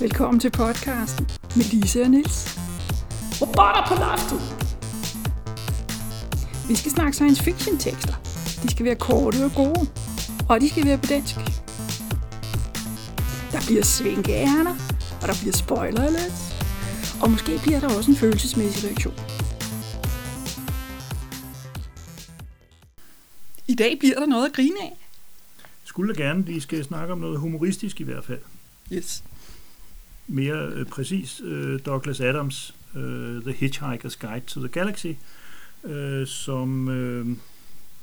Velkommen til podcasten med Lise og Nils. Robotter på loftet! Vi skal snakke science fiction tekster. De skal være korte og gode, og de skal være på dansk. Der bliver svinkeærner, og der bliver spoiler alert. Og måske bliver der også en følelsesmæssig reaktion. I dag bliver der noget at grine af. Skulle gerne, vi skal snakke om noget humoristisk i hvert fald. Yes. Mere øh, præcis øh, Douglas Adams' øh, The Hitchhiker's Guide to the Galaxy, øh, som øh,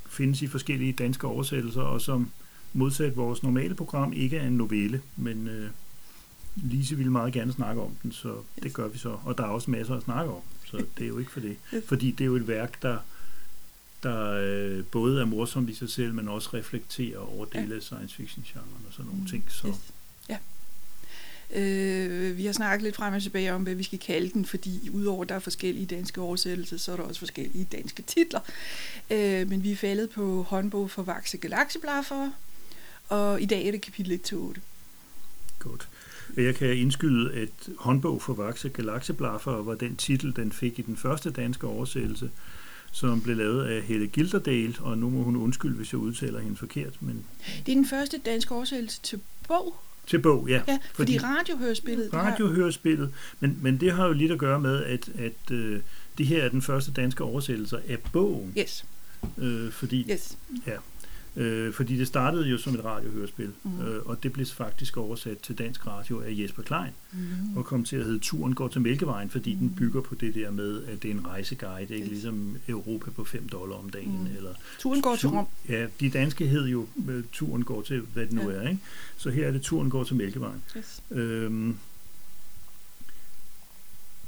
findes i forskellige danske oversættelser, og som modsat vores normale program ikke er en novelle, men øh, Lise ville meget gerne snakke om den, så det gør vi så. Og der er også masser at snakke om, så det er jo ikke for det. Fordi det er jo et værk, der der øh, både er morsom i sig selv, men også reflekterer over dele af science fiction-genren og sådan nogle ting. Så. Yes. Ja. Øh, vi har snakket lidt frem og tilbage om, hvad vi skal kalde den, fordi udover der er forskellige danske oversættelser, så er der også forskellige danske titler. Øh, men vi er faldet på håndbog for Vakse Galaxeblaffer, og i dag er det kapitel 1-8. Godt. Jeg kan indskyde, at håndbog for Vakse Galaxeblaffer var den titel, den fik i den første danske oversættelse, som blev lavet af Helle Gilderdal, og nu må hun undskylde, hvis jeg udtaler hende forkert. Men Det er den første danske oversættelse til bog. Til bog, ja. Ja, fordi, fordi radiohørespillet... radiohørespillet, men, men det har jo lidt at gøre med, at, at øh, det her er den første danske oversættelse af bogen, Yes, øh, fordi, yes. Øh, fordi det startede jo som et radiohørespil, Mhm. øh, og det blev faktisk oversat til dansk radio af Jesper Klein, Mm. og kom til at hedde Turen går til Mælkevejen, fordi den Mhm. bygger på det der med, at det er en rejseguide, ikke ligesom Europa på 5 dollar om dagen, Mhm. eller Turen går til Rom. Ja, de danske hed jo øh, Turen går til, hvad det nu Ja. er, ikke? Så her er det Turen går til Mælkevejen. Yes. Øhm,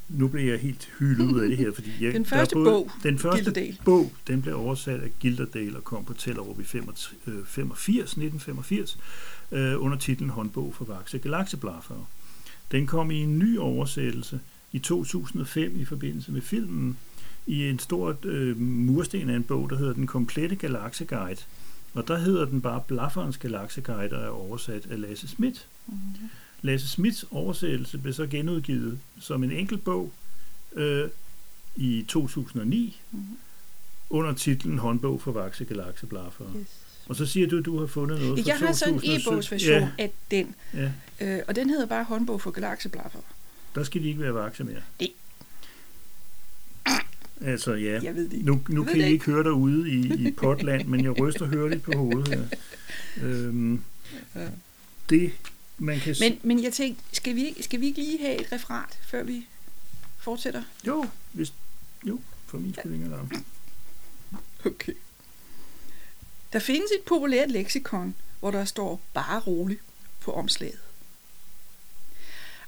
nu bliver jeg helt hyldet ud af det her, fordi jeg, Den første både, bog, den første Gilderdal. bog, den blev oversat af Gilderdal og kom på Tellerup i 85, øh, 85, 1985 øh, under titlen Håndbog for Vakse Galaxeblaffer. Den kom i en ny oversættelse i 2005 i forbindelse med filmen i en stor øh, mursten af en bog, der hedder Den komplette galakseguide. Og der hedder den bare Blafferens galakseguide og er oversat af Lasse Schmidt. Mm. Lasse Smiths oversættelse blev så genudgivet som en enkelt bog øh, i 2009 Mm. under titlen Håndbog for Vakse Galakseblaffer. Yes. Og så siger du, at du har fundet noget fra Jeg har så en 2017. e-bogsversion Ja, af den, ja, øh, og den hedder bare håndbog for Galaxeblaffer. der skal de ikke være vakse mere. Det- Altså ja, Jeg ved det ikke. nu, nu Jeg kan I ikke høre dig ude i, i potland, men jeg ryster hørligt på hovedet her. Øhm, Ja. det, man kan... Men, men jeg tænkte, skal vi, ikke- skal vi ikke lige have et referat, før vi fortsætter? Jo, hvis... Jo, for min skyld ingen alarm. Okay. Der findes et populært leksikon, hvor der står bare roligt på omslaget.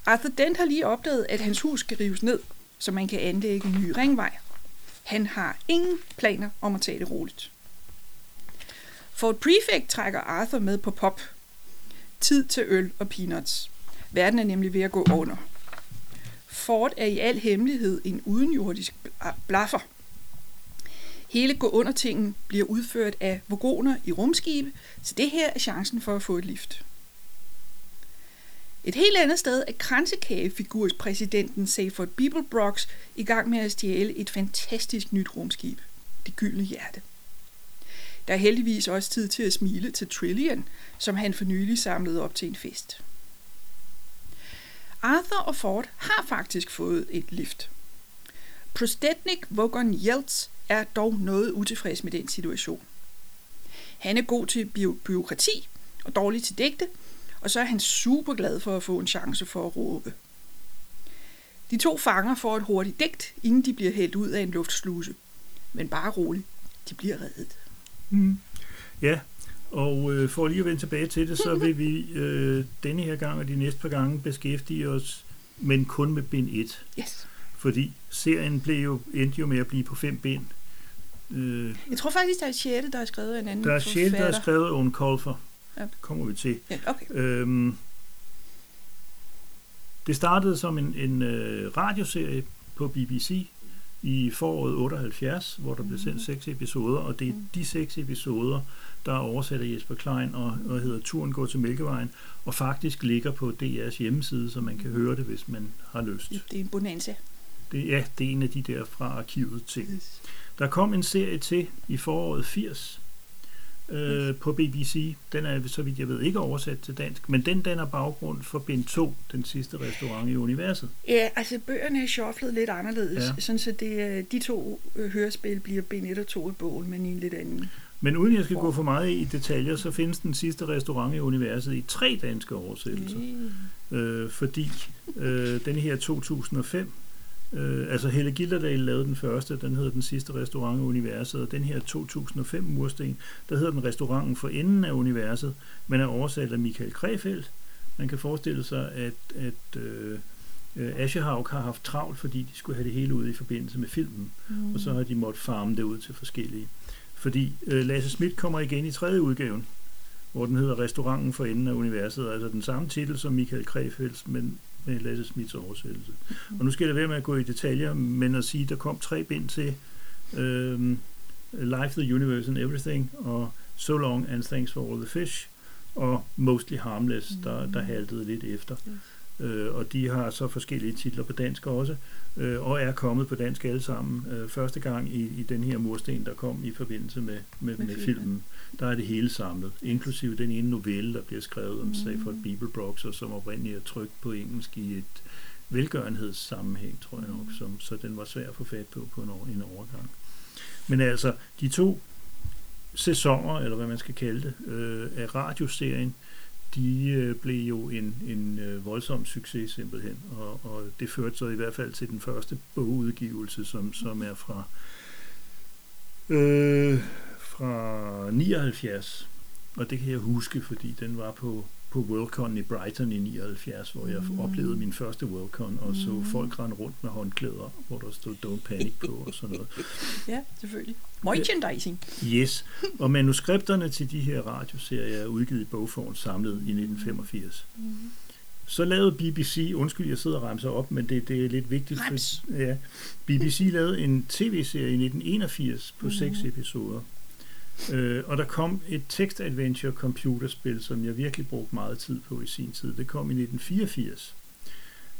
Arthur Dent har lige opdaget, at hans hus skal rives ned, så man kan anlægge en ny ringvej. Han har ingen planer om at tage det roligt. Fort Prefect trækker Arthur med på pop. Tid til øl og peanuts. Verden er nemlig ved at gå under. Fort er i al hemmelighed en udenjordisk blaffer. Hele gå under tingen bliver udført af vogoner i rumskibe, så det her er chancen for at få et lift. Et helt andet sted er kransekagefigurspræsidenten Seyford Beeblebrox i gang med at stjæle et fantastisk nyt rumskib, det gyldne hjerte. Der er heldigvis også tid til at smile til Trillian, som han for nylig samlede op til en fest. Arthur og Ford har faktisk fået et lift. Prostetnik Vogon Yelts er dog noget utilfreds med den situation. Han er god til byråkrati og dårlig til digte, og så er han super glad for at få en chance for at råbe. De to fanger får et hurtigt digt, inden de bliver hældt ud af en luftsluse. Men bare roligt, de bliver reddet. Mm. Ja, og øh, for lige at vende tilbage til det, så vil vi øh, denne her gang og de næste par gange beskæftige os, men kun med bind 1. Yes. Fordi serien blev jo, endte jo med at blive på fem bind. Øh, Jeg tror faktisk, der er et sjette, der er skrevet af en anden der er sjældent, der er skrevet Owen Colfer. Ja. Det kommer vi til. Ja, okay. Øhm, det startede som en, en øh, radioserie på BBC, i foråret 78, hvor der blev sendt seks episoder, og det er de seks episoder, der er af Jesper Klein og, og hedder Turen går til Mælkevejen, og faktisk ligger på DR's hjemmeside, så man kan høre det, hvis man har lyst. Det er en bonanza. Det, ja, det er en af de der fra arkivet ting. Der kom en serie til i foråret 80 øh, på BBC. Den er, så vidt jeg ved, ikke oversat til dansk, men den danner baggrund for bind 2, den sidste restaurant i universet. Ja, altså bøgerne er shufflet lidt anderledes, ja. sådan så det, er- de to øh, hørespil bliver bind 1 og 2 i bogen, men i en lidt anden. Men uden jeg skal gå for meget i detaljer, så findes den sidste restaurant i universet i tre danske oversættelser. Mm. Øh, fordi øh, den her 2005, øh, altså Helle Gilderdal lavede den første, den hedder Den sidste restaurant i universet, og den her 2005 mursten, der hedder den Restauranten for enden af universet, men er oversat af Michael Krefeldt. Man kan forestille sig, at, at øh, øh, Aschehoug har haft travlt, fordi de skulle have det hele ud i forbindelse med filmen, Mm. og så har de måttet farme det ud til forskellige. Fordi øh, Lasse Schmidt kommer igen i tredje udgaven, hvor den hedder Restauranten for enden af universet, altså den samme titel som Michael Krefelds, men med Lasse Smits oversættelse. Og nu skal jeg være med at gå i detaljer, men at sige, at der kom tre bind til øh, Life, the Universe and Everything, og So Long and Thanks for All the Fish, og Mostly Harmless, der, der haltede lidt efter. Øh, og de har så forskellige titler på dansk også, øh, og er kommet på dansk alle sammen. Øh, første gang i, i den her mursten, der kom i forbindelse med, med, Med med filmen. der er det hele samlet, inklusive den ene novelle, der bliver skrevet om Mm. Stafford Beeblebrox, og som oprindeligt er trykt på engelsk i et velgørenhedssammenhæng, tror jeg nok, Mm. som, så den var svær at få fat på på en, år, en overgang. Men altså, de to sæsoner, eller hvad man skal kalde det, øh, af radioserien, de øh, blev jo en, en øh, voldsom succes simpelthen, og, og det førte så i hvert fald til den første bogudgivelse, som, som er fra, øh, fra 79, og det kan jeg huske, fordi den var på, på Worldcon i Brighton i 79, hvor jeg Mm. oplevede min første Worldcon, og så Mm. folk rende rundt med håndklæder, hvor der stod Don't Panic på og sådan noget. Ja, selvfølgelig. Merchandising. Yes, og manuskripterne til de her radioserier er udgivet i bogform samlet i 1985. Mm. Så lavede BBC, undskyld, jeg sidder og remser op, men det, det er lidt vigtigt. For, ja, BBC lavede en tv-serie i 1981 på Mhm. seks episoder. Øh, og der kom et text-adventure computerspil, som jeg virkelig brugte meget tid på i sin tid. Det kom i 1984.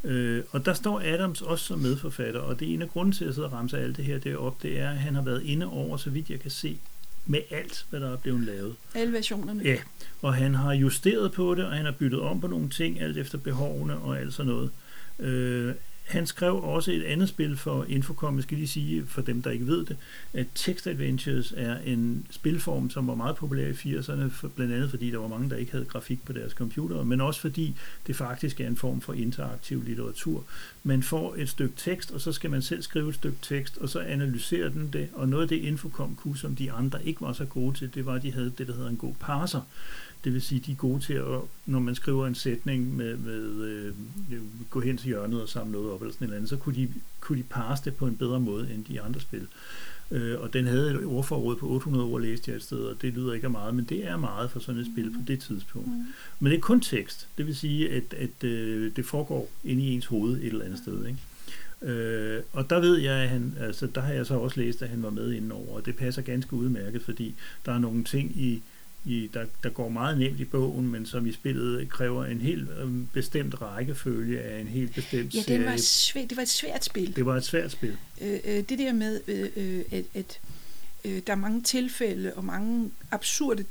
Øh, og der står Adams også som medforfatter, og det er en af grunden til, at jeg sidder og ramser alt det her derop, det er, at han har været inde over, så vidt jeg kan se, med alt, hvad der er blevet lavet. Alle versionerne. Ja, og han har justeret på det, og han har byttet om på nogle ting, alt efter behovene og alt sådan noget. Øh, han skrev også et andet spil for Infocom, jeg skal lige sige for dem, der ikke ved det, at Text Adventures er en spilform, som var meget populær i 80'erne, for, blandt andet fordi der var mange, der ikke havde grafik på deres computere, men også fordi det faktisk er en form for interaktiv litteratur. Man får et stykke tekst, og så skal man selv skrive et stykke tekst, og så analyserer den det, og noget af det Infocom kunne, som de andre ikke var så gode til, det var, at de havde det, der hedder en god parser. Det vil sige, de er gode til at, når man skriver en sætning med, med øh, gå hen til hjørnet og samle noget op eller sådan et eller andet, så kunne de, kunne de parse det på en bedre måde end de andre spil. Øh, og den havde et ordforråd på 800 ord, læste jeg et sted, og det lyder ikke af meget, men det er meget for sådan et spil på det tidspunkt. Mm. Men det er kun tekst. Det vil sige, at, at øh, det foregår inde i ens hoved et eller andet sted. Ikke? Øh, og der ved jeg, at han, altså, der har jeg så også læst, at han var med indenover, og det passer ganske udmærket, fordi der er nogle ting i, i der, der går meget nemt i bogen, men som i spillet kræver en helt øh, bestemt rækkefølge af en helt bestemt Ja, serie. den var svært, det var et svært spil. Det var et svært spil. Øh, øh, det der med, øh, øh, at, at øh, der er mange tilfælde og mange absurde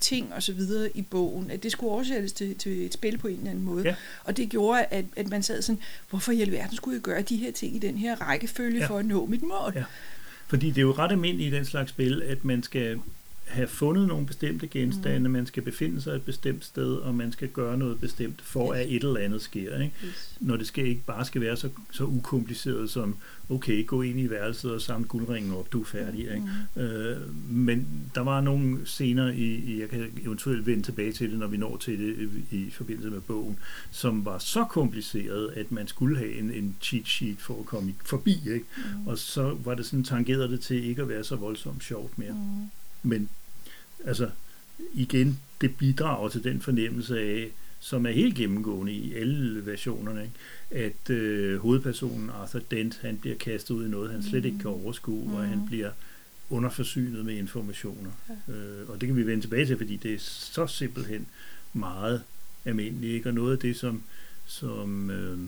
ting og så videre i bogen, at det skulle oversættes til, til et spil på en eller anden måde. Ja. Og det gjorde, at, at man sad sådan, hvorfor i alverden skulle jeg gøre de her ting i den her rækkefølge Ja. for at nå mit mål? Ja. Fordi det er jo ret almindeligt i den slags spil, at man skal have fundet nogle bestemte genstande, mm. man skal befinde sig et bestemt sted, og man skal gøre noget bestemt, for at et eller andet sker. Ikke? Yes. Når det skal ikke bare skal være så, så ukompliceret som, okay, gå ind i værelset og samle guldringen op, du er færdig. Ikke? Mm. Øh, men der var nogle scener, i, i, jeg kan eventuelt vende tilbage til det, når vi når til det i, i forbindelse med bogen, som var så kompliceret, at man skulle have en, en cheat sheet for at komme forbi. Ikke? Mm. Og så var det sådan, tangerede det til ikke at være så voldsomt sjovt mere. Mm. Men altså, igen, det bidrager til den fornemmelse af, som er helt gennemgående i alle versionerne, ikke? at øh, hovedpersonen Arthur Dent, han bliver kastet ud i noget, han slet ikke kan overskue, mm. og han bliver underforsynet med informationer. Ja. Øh, og det kan vi vende tilbage til, fordi det er så simpelthen meget almindeligt, ikke? og noget af det, som, som øh,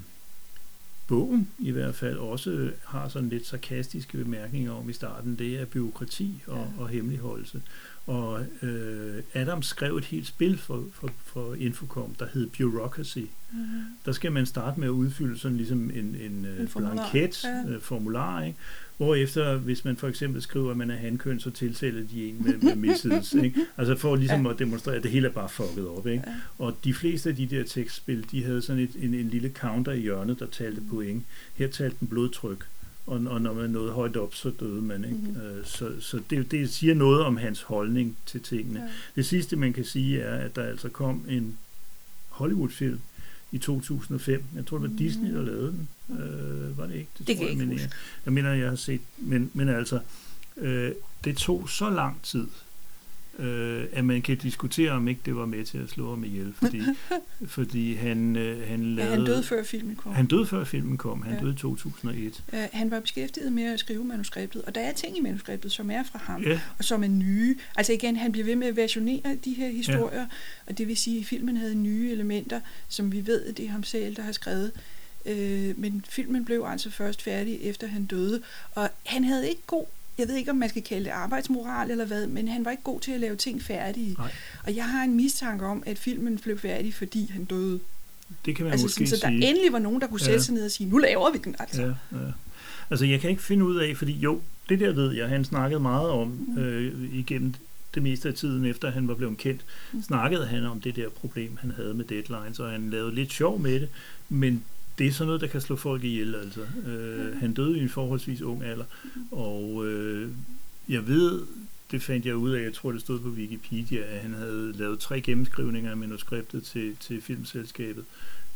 bogen i hvert fald også har sådan lidt sarkastiske bemærkninger om i starten, det er byråkrati og, ja. og hemmeligholdelse. Og øh, Adam skrev et helt spil for, for, for Infocom, der hed Bureaucracy. Mm-hmm. Der skal man starte med at udfylde sådan ligesom en, en, en øh, blanket, ja. øh, formular, ikke? Hvorefter, hvis man for eksempel skriver, at man er hankøn, så tilsætter de en med, med misses, ikke? Altså for ligesom ja. at demonstrere, at det hele er bare fucket op, ikke? Ja. Og de fleste af de der tekstspil, de havde sådan et, en, en lille counter i hjørnet, der talte mm. point. Her talte den blodtryk og, og når man nåede højt op, så døde man. Ikke? Mm-hmm. Så, så det, det siger noget om hans holdning til tingene. Ja. Det sidste, man kan sige, er, at der altså kom en Hollywood-film i 2005. Jeg tror, det var mm. Disney, der lavede den. Øh, var det ikke? Det, det tror jeg, jeg ikke jeg, jeg mener, jeg har set. Men, men altså, øh, det tog så lang tid, øh, at man kan diskutere, om ikke det var med til at slå ham ihjel, fordi, fordi han, øh, han lavede... Ja, han døde før filmen kom. Han døde før filmen kom. Han ja. døde i 2001. Uh, han var beskæftiget med at skrive manuskriptet, og der er ting i manuskriptet, som er fra ham, ja. og som er nye. Altså igen, han bliver ved med at versionere de her historier, ja. og det vil sige, at filmen havde nye elementer, som vi ved, at det er ham selv, der har skrevet. Uh, men filmen blev altså først færdig, efter han døde, og han havde ikke god jeg ved ikke, om man skal kalde det arbejdsmoral eller hvad, men han var ikke god til at lave ting færdige. Nej. Og jeg har en mistanke om, at filmen blev færdig, fordi han døde. Det kan man altså, måske sådan, Så der endelig var nogen, der kunne sætte ja. sig ned og sige, nu laver vi den altså. Ja, ja. Altså jeg kan ikke finde ud af, fordi jo, det der ved jeg, han snakkede meget om mm. øh, igennem det meste af tiden efter han var blevet kendt, mm. snakkede han om det der problem, han havde med deadlines, og han lavede lidt sjov med det, men det er sådan noget, der kan slå folk ihjel. Altså. Øh, mm. Han døde i en forholdsvis ung alder, og øh, jeg ved, det fandt jeg ud af, jeg tror det stod på Wikipedia, at han havde lavet tre gennemskrivninger af manuskriptet til, til filmselskabet.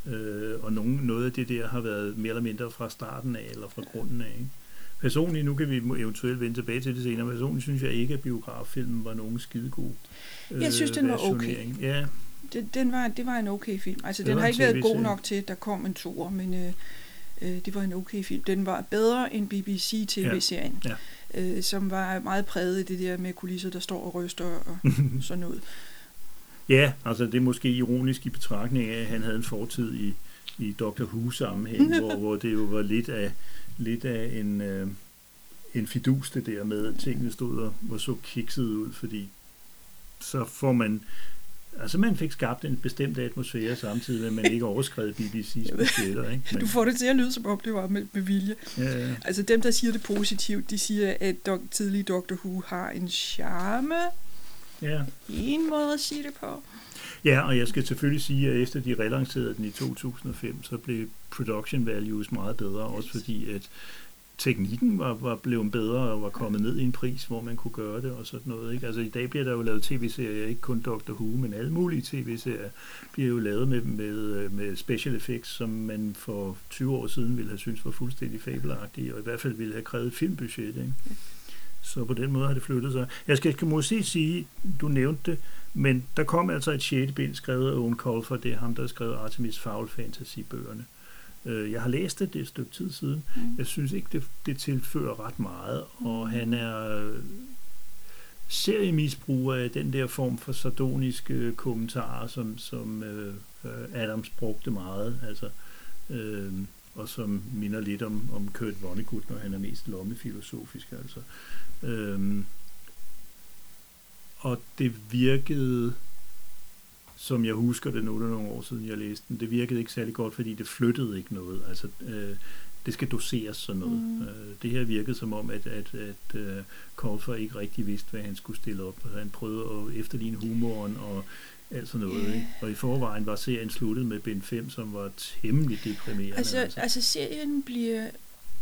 Øh, og nogen, noget af det der har været mere eller mindre fra starten af, eller fra grunden af. Ikke? Personligt, nu kan vi eventuelt vende tilbage til det senere, personligt synes jeg ikke, at biograffilmen var nogen skidegod øh, Jeg synes, den var okay. Ja, det, den var, det var en okay film. Altså, den har ikke været god nok til, at der kom en toer, men øh, øh, det var en okay film. Den var bedre end BBC-tv-serien, ja. ja. øh, som var meget præget i det der med kulisser, der står og ryster og sådan noget. Ja, altså det er måske ironisk i betragtning af, at han havde en fortid i, i Doctor Who-sammenhæng, hvor, hvor det jo var lidt af, lidt af en, øh, en fidus det der med, at tingene stod og var så kikset ud, fordi så får man Altså man fik skabt en bestemt atmosfære samtidig med, at man ikke overskred BBC's budgetter. Ikke? Men... Du får det til at lyde som om, det var med, med vilje. Ja, ja. Altså dem, der siger det positivt, de siger, at dok- tidlige Doctor Who har en charme. Ja. En måde at sige det på. Ja, og jeg skal selvfølgelig sige, at efter de relancerede den i 2005, så blev production values meget bedre, også fordi at teknikken var, var blevet bedre og var kommet ned i en pris, hvor man kunne gøre det og sådan noget. Ikke? Altså i dag bliver der jo lavet tv-serier, ikke kun Doctor Who, men alle mulige tv-serier bliver jo lavet med, med, med special effects, som man for 20 år siden ville have syntes var fuldstændig fabelagtige, og i hvert fald ville have krævet filmbudget. Ikke? Så på den måde har det flyttet sig. Jeg skal måske sige, du nævnte det, men der kom altså et 6. bind skrevet af Owen Colfer, det er ham, der har skrevet Artemis Fowl Fantasy-bøgerne. Øh, jeg har læst det, det er et stykke tid siden. Mm. Jeg synes ikke, det, det tilfører ret meget, og mm. han er øh, seriemisbruger af den der form for sardoniske kommentarer, som, som øh, øh, Adams brugte meget, altså, øh, og som minder lidt om, om Kurt Vonnegut, når han er mest lommefilosofisk. Altså. Øh, og det virkede som jeg husker det nu, det er nogle år siden, jeg læste den, det virkede ikke særlig godt, fordi det flyttede ikke noget. Altså, øh, det skal doseres sådan noget. Mm. Øh, det her virkede som om, at, at, at uh, Kolfer ikke rigtig vidste, hvad han skulle stille op. Altså, han prøvede at efterligne humoren og alt sådan noget. Yeah. Ikke? Og i forvejen var serien sluttet med Ben 5, som var temmelig deprimerende. Altså, altså. altså serien bliver...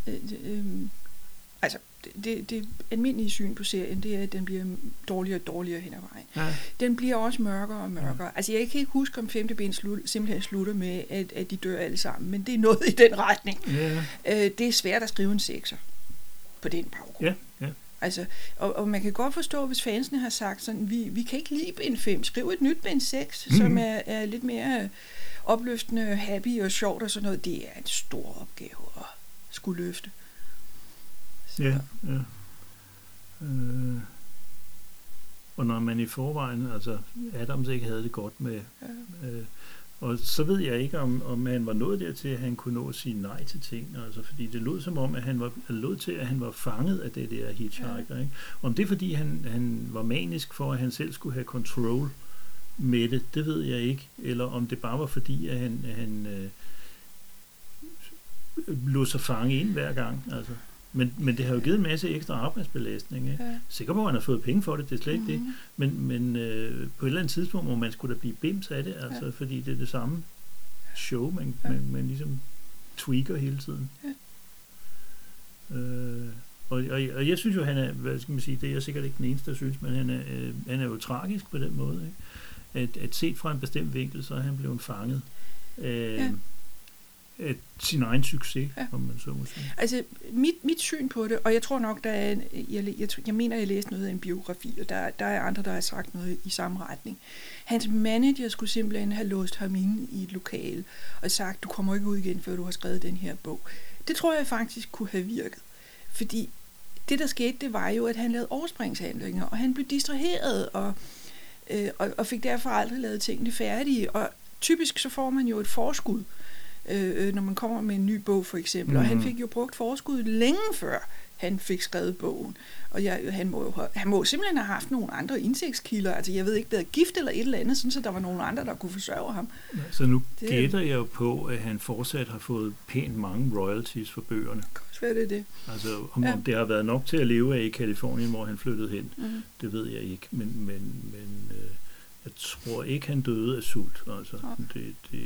Øh, øh, altså, det, det almindelige syn på serien, det er, at den bliver dårligere og dårligere hen ad vejen. Ja. Den bliver også mørkere og mørkere. Ja. Altså, jeg kan ikke huske, om femte ben slut, simpelthen slutter med, at, at de dør alle sammen, men det er noget i den retning. Ja. Øh, det er svært at skrive en sekser på den baggrund. Ja, ja. Altså, og, og man kan godt forstå, hvis fansene har sagt sådan, vi, vi kan ikke lide Ben 5, skriv et nyt Ben 6, mm-hmm. som er, er lidt mere opløftende, happy og sjovt og sådan noget. Det er en stor opgave at skulle løfte. Ja, ja. Øh, og når man i forvejen, altså Adams ikke havde det godt med, ja. øh, og så ved jeg ikke, om, om han var nået dertil, at han kunne nå at sige nej til ting. Altså, fordi det lød som om, at han var lød til, at han var fanget af det der hitchhiker. Ja. Ikke? Om det er, fordi han, han var manisk for, at han selv skulle have control med det, det ved jeg ikke. Eller om det bare var fordi, at han, han øh, lå sig fange ind hver gang. Altså. Men, men det har jo givet en masse ekstra arbejdsbelastning. Ikke? Ja. Sikker på, at han har fået penge for det, det er slet ikke mm-hmm. det. Men, men øh, på et eller andet tidspunkt må man skulle da blive bims af det, altså, ja. fordi det er det samme show, man, ja. man, man ligesom tweaker hele tiden. Ja. Øh, og, og, og jeg synes jo, han er, hvad skal man sige, det er jeg sikkert ikke den eneste, der synes, men han er, øh, han er jo tragisk på den måde. Ikke? At, at set fra en bestemt vinkel, så er han blevet fanget. Øh, ja at sin egen succes, ja. om man så må sige. Altså, mit, mit syn på det, og jeg tror nok, der er, en, jeg, jeg, jeg mener, jeg læste noget af en biografi, og der, der er andre, der har sagt noget i samme retning. Hans manager skulle simpelthen have låst ham inde i et lokal og sagt, du kommer ikke ud igen, før du har skrevet den her bog. Det tror jeg faktisk kunne have virket. Fordi det, der skete, det var jo, at han lavede overspringshandlinger, og han blev distraheret, og, øh, og, og fik derfor aldrig lavet tingene færdige. Og typisk så får man jo et forskud Øh, øh, når man kommer med en ny bog for eksempel. Mm. Og han mhm. fik jo brugt forskud længe før han fik skrevet bogen. Og jeg, han, må jo, han må simpelthen have haft nogle andre indtægtskilder. Altså jeg ved ikke, været gift eller et eller andet, sådan så der var nogle andre, der kunne forsørge ham. Ja, så nu det, gætter jeg jo på, at han fortsat har fået pænt mange royalties for bøgerne. Også det det. Altså om, ja. om det har været nok til at leve af i Kalifornien, hvor han flyttede hen, mm. det ved jeg ikke. Men, men, men øh, jeg tror ikke, han døde af sult. Altså, ja. det, det...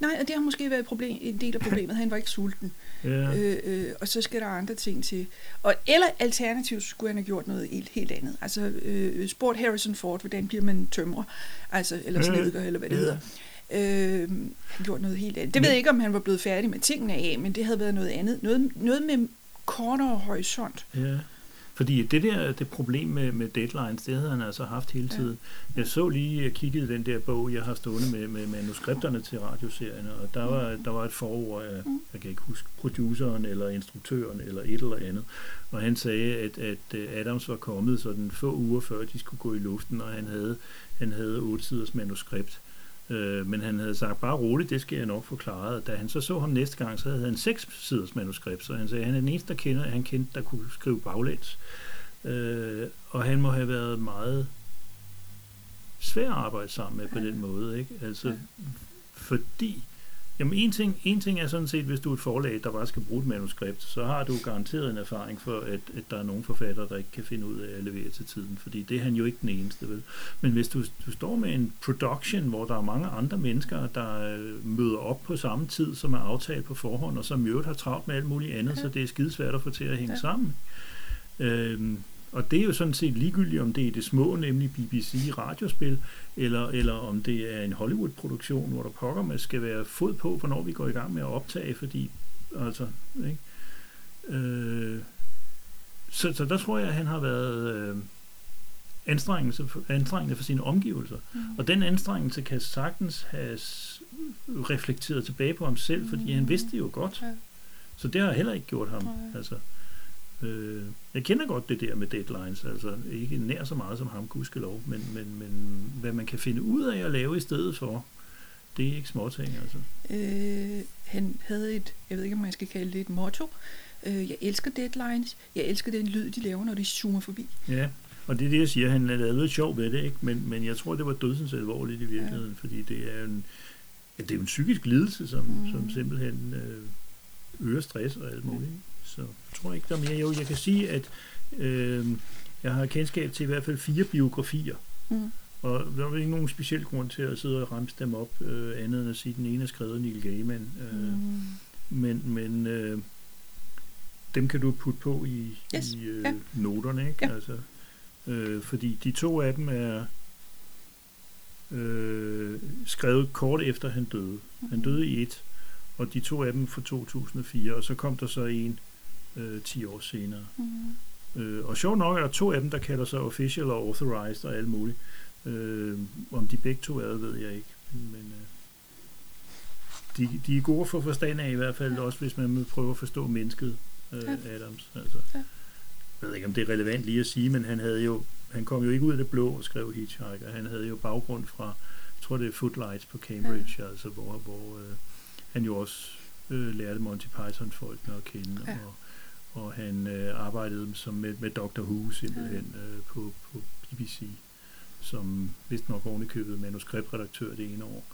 Nej, og det har måske været et problem, en del af problemet. Han var ikke sulten. Ja. Øh, øh, og så skal der andre ting til. Og, eller alternativt skulle han have gjort noget helt, helt andet. Altså øh, spurgt Harrison Ford, hvordan bliver man tømrer? Altså, eller snedker, ja. eller hvad det ja. hedder. Øh, han gjort noget helt andet. Det ved jeg ikke, om han var blevet færdig med tingene af, men det havde været noget andet. Noget, noget med kortere horisont. Ja. Fordi det der det problem med, med deadlines, det havde han altså haft hele tiden. Ja. Jeg så lige, jeg kiggede den der bog, jeg har stående med, med manuskripterne til radioserierne, og der var, der var et forord af, mm. jeg kan ikke huske, produceren eller instruktøren eller et eller andet, og han sagde, at, at Adams var kommet sådan få uger før de skulle gå i luften, og han havde, han havde otte siders manuskript. Øh, men han havde sagt, bare roligt, det skal jeg nok forklare. Da han så så ham næste gang, så havde han seks siders manuskript, så han sagde, han er den eneste, der kender, han kendte, der kunne skrive baglæns. Øh, og han må have været meget svær at arbejde sammen med på den måde, ikke? Altså, fordi Jamen en ting, en ting er sådan set, hvis du er et forlag, der bare skal bruge et manuskript, så har du garanteret en erfaring for, at, at der er nogle forfattere, der ikke kan finde ud af at levere til tiden, fordi det er han jo ikke den eneste, vel? Men hvis du, du står med en production, hvor der er mange andre mennesker, der øh, møder op på samme tid, som er aftalt på forhånd, og som i øvrigt har travlt med alt muligt andet, ja. så det er skidesvært at få til at hænge ja. sammen. Øhm, og det er jo sådan set ligegyldigt, om det er det små, nemlig BBC radiospil, eller, eller om det er en Hollywood-produktion, hvor der pokker med skal være fod på, hvornår vi går i gang med at optage, fordi, altså, ikke? Øh, så, så der tror jeg, at han har været øh, anstrengelse for, anstrengende for sine omgivelser. Mm. Og den anstrengelse kan sagtens have reflekteret tilbage på ham selv, fordi han vidste det jo godt. Ja. Så det har heller ikke gjort ham. Ja. Altså, Øh, jeg kender godt det der med deadlines, altså ikke nær så meget som ham, gudskelov, men, men, men hvad man kan finde ud af at lave i stedet for, det er ikke småting, altså. Øh, han havde et, jeg ved ikke, om man skal kalde det et motto, øh, jeg elsker deadlines, jeg elsker den lyd, de laver, når de zoomer forbi. Ja, og det er det, jeg siger, han er lidt sjov ved det, ikke? Men, men jeg tror, det var dødsens alvorligt i virkeligheden, ja. fordi det er en, ja, det er en psykisk lidelse, som, mm. som simpelthen øh, øger stress og alt muligt. Mm så jeg tror ikke, der er mere. Jo, jeg kan sige, at øh, jeg har kendskab til i hvert fald fire biografier. Mm. Og der er ikke nogen speciel grund til at sidde og ramse dem op, øh, andet end at sige, at den ene er skrevet Neil Gaiman. Øh, mm. Men, men øh, dem kan du putte på i, yes. i øh, ja. noterne, ikke? Ja. Altså, øh, fordi de to af dem er øh, skrevet kort efter han døde. Mm. Han døde i et, og de to af dem fra 2004, og så kom der så en øh, 10 år senere. Mm. Øh, og sjovt nok er der to af dem, der kalder sig official og authorized og alt muligt. Øh, om de begge to er ved jeg ikke. Men øh, de, de er gode for forstand af i hvert fald, ja. også hvis man vil prøve at forstå mennesket, øh, ja. Adams. Altså. Ja. Jeg ved ikke, om det er relevant lige at sige, men han havde jo han kom jo ikke ud af det blå og skrev Hitchhiker. Han havde jo baggrund fra, jeg tror det er Footlights på Cambridge, ja. altså hvor, hvor øh, han jo også øh, lærte Monty Python-folkene at kende, ja. og, og han øh, arbejdede som med, med Dr. Who simpelthen øh, på, på BBC, som vist nok ovenikøbet manuskriptredaktør det ene år,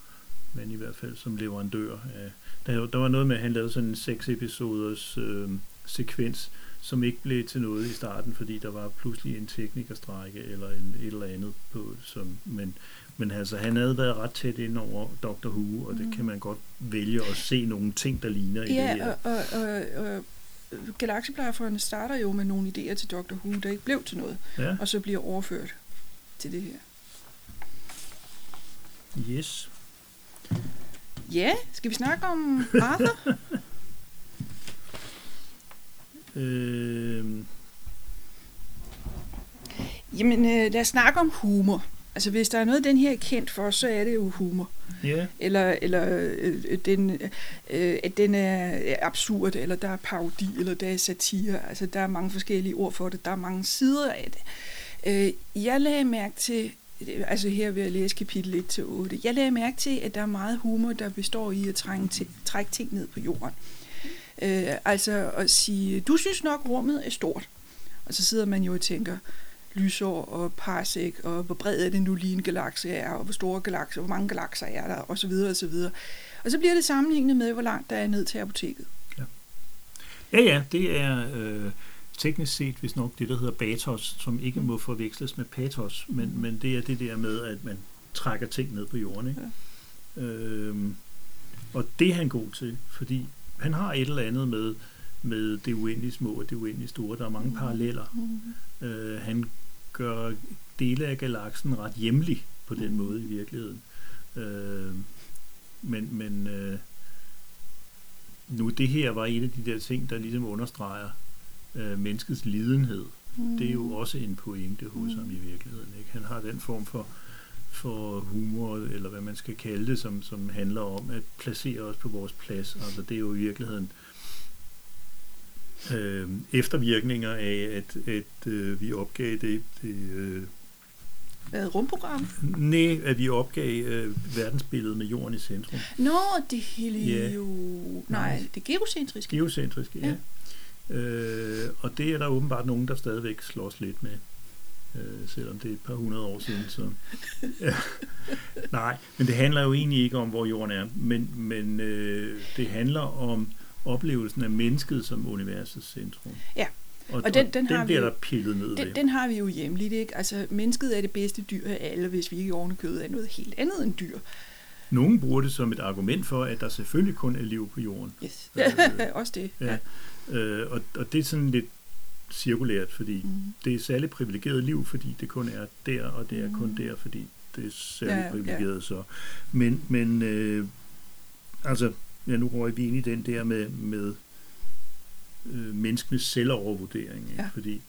men i hvert fald som leverandør. Af, der, der var noget med, at han lavede sådan en seks episoders øh, sekvens, som ikke blev til noget i starten, fordi der var pludselig en teknikerstrække eller en, et eller andet på, som, men, men altså, han havde været ret tæt ind over Dr. Who, og det mm. kan man godt vælge at se nogle ting, der ligner i ja, det her. og, og, og, og Galaxieplejerne starter jo med nogle idéer til Dr. Who, der ikke blev til noget, ja. og så bliver overført til det her. Yes. Ja, skal vi snakke om Arthur? øh... Jamen, øh, lad os snakke om humor. Altså, hvis der er noget, den her er kendt for, så er det jo humor. Yeah. Eller, eller øh, den, øh, at den er absurd, eller der er parodi, eller der er satire. Altså, der er mange forskellige ord for det. Der er mange sider af det. Øh, jeg lagde mærke til, altså her vil jeg læse kapitel 1 til 8. Jeg lagde mærke til, at der er meget humor, der består i at trænge til, trække ting ned på jorden. Øh, altså at sige, du synes nok rummet er stort. Og så sidder man jo og tænker, lysår og parsec, og hvor bred er det nu lige en galakse er, og hvor store galakser, hvor mange galakser er der, og så videre, og så videre. Og så bliver det sammenlignet med, hvor langt der er ned til apoteket. Ja, ja, ja det er øh, teknisk set hvis nok det, der hedder batos, som ikke må forveksles med patos, men, men det er det der med, at man trækker ting ned på jorden. Ikke? Ja. Øhm, og det er han god til, fordi han har et eller andet med, med det uendelige små og det uendelige store. Der er mange mm. paralleller. Mm. Øh, han gør dele af galaksen ret hjemlig på den mm. måde i virkeligheden. Øh, men men øh, nu det her var en af de der ting, der ligesom understreger øh, menneskets lidenhed. Mm. Det er jo også en pointe hos mm. ham i virkeligheden. Ikke? Han har den form for for humor, eller hvad man skal kalde det, som, som handler om at placere os på vores plads. Altså det er jo i virkeligheden øh, eftervirkninger af, at, at øh, vi opgav det, det øh, hvad, rumprogram? Nej, at vi opgav øh, verdensbilledet med jorden i centrum. Nå, det hele ja. jo... Nej, det geocentriske. Geocentriske, ja. ja. Øh, og det er der åbenbart nogen, der stadigvæk slås lidt med øh, selvom det er et par hundrede år siden. Så, ja. Nej, men det handler jo egentlig ikke om, hvor jorden er, men, men øh, det handler om oplevelsen af mennesket som universets centrum. Ja. Og, og den, den, den, har bliver vi der pillet ned den, ved. Den har vi jo hjemligt, ikke? Altså, mennesket er det bedste dyr af alle, hvis vi ikke ovenikøbet er noget helt andet end dyr. Nogen bruger det som et argument for, at der selvfølgelig kun er liv på jorden. Yes. Øh, Også det. Ja. ja. Øh, og, og det er sådan lidt cirkulært, fordi mm. det er særligt privilegeret liv, fordi det kun er der, og det er kun mm. der, fordi det er særligt ja, privilegeret. Ja. Så. Men, men øh, altså, ja, nu røg vi ind i den der med, med øh, menneskenes selvovervurdering, ikke? Ja. fordi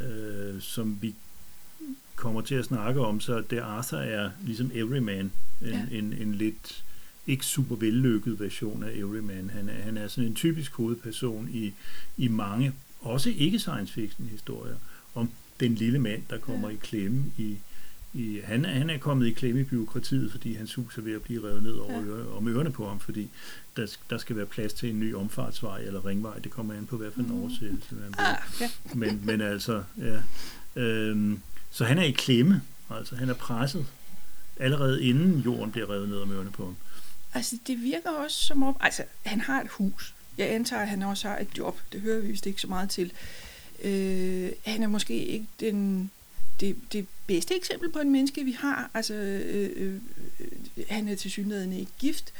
øh, som vi kommer til at snakke om, så det Arthur er ligesom Everyman, en, ja. en, en lidt ikke super vellykket version af Everyman. Han er, han er sådan en typisk hovedperson i, i mange også ikke science fiction historier, om den lille mand, der kommer ja. i klemme i, i han, er, han er kommet i klemme i byråkratiet, fordi hans hus er ved at blive revet ned over ja. øre, om ørerne på ham, fordi der, der skal være plads til en ny omfartsvej eller ringvej. Det kommer an på, hvad for en mm. oversættelse man ah, ja. men, men altså, ja. Øhm, så han er i klemme, altså han er presset, allerede inden jorden bliver revet ned om ørerne på ham. Altså, det virker også som om, altså, han har et hus, jeg antager, at han også har et job. Det hører vi vist ikke så meget til. Øh, han er måske ikke den, det, det bedste eksempel på en menneske, vi har. Altså, øh, øh, han er til synligheden ikke gift.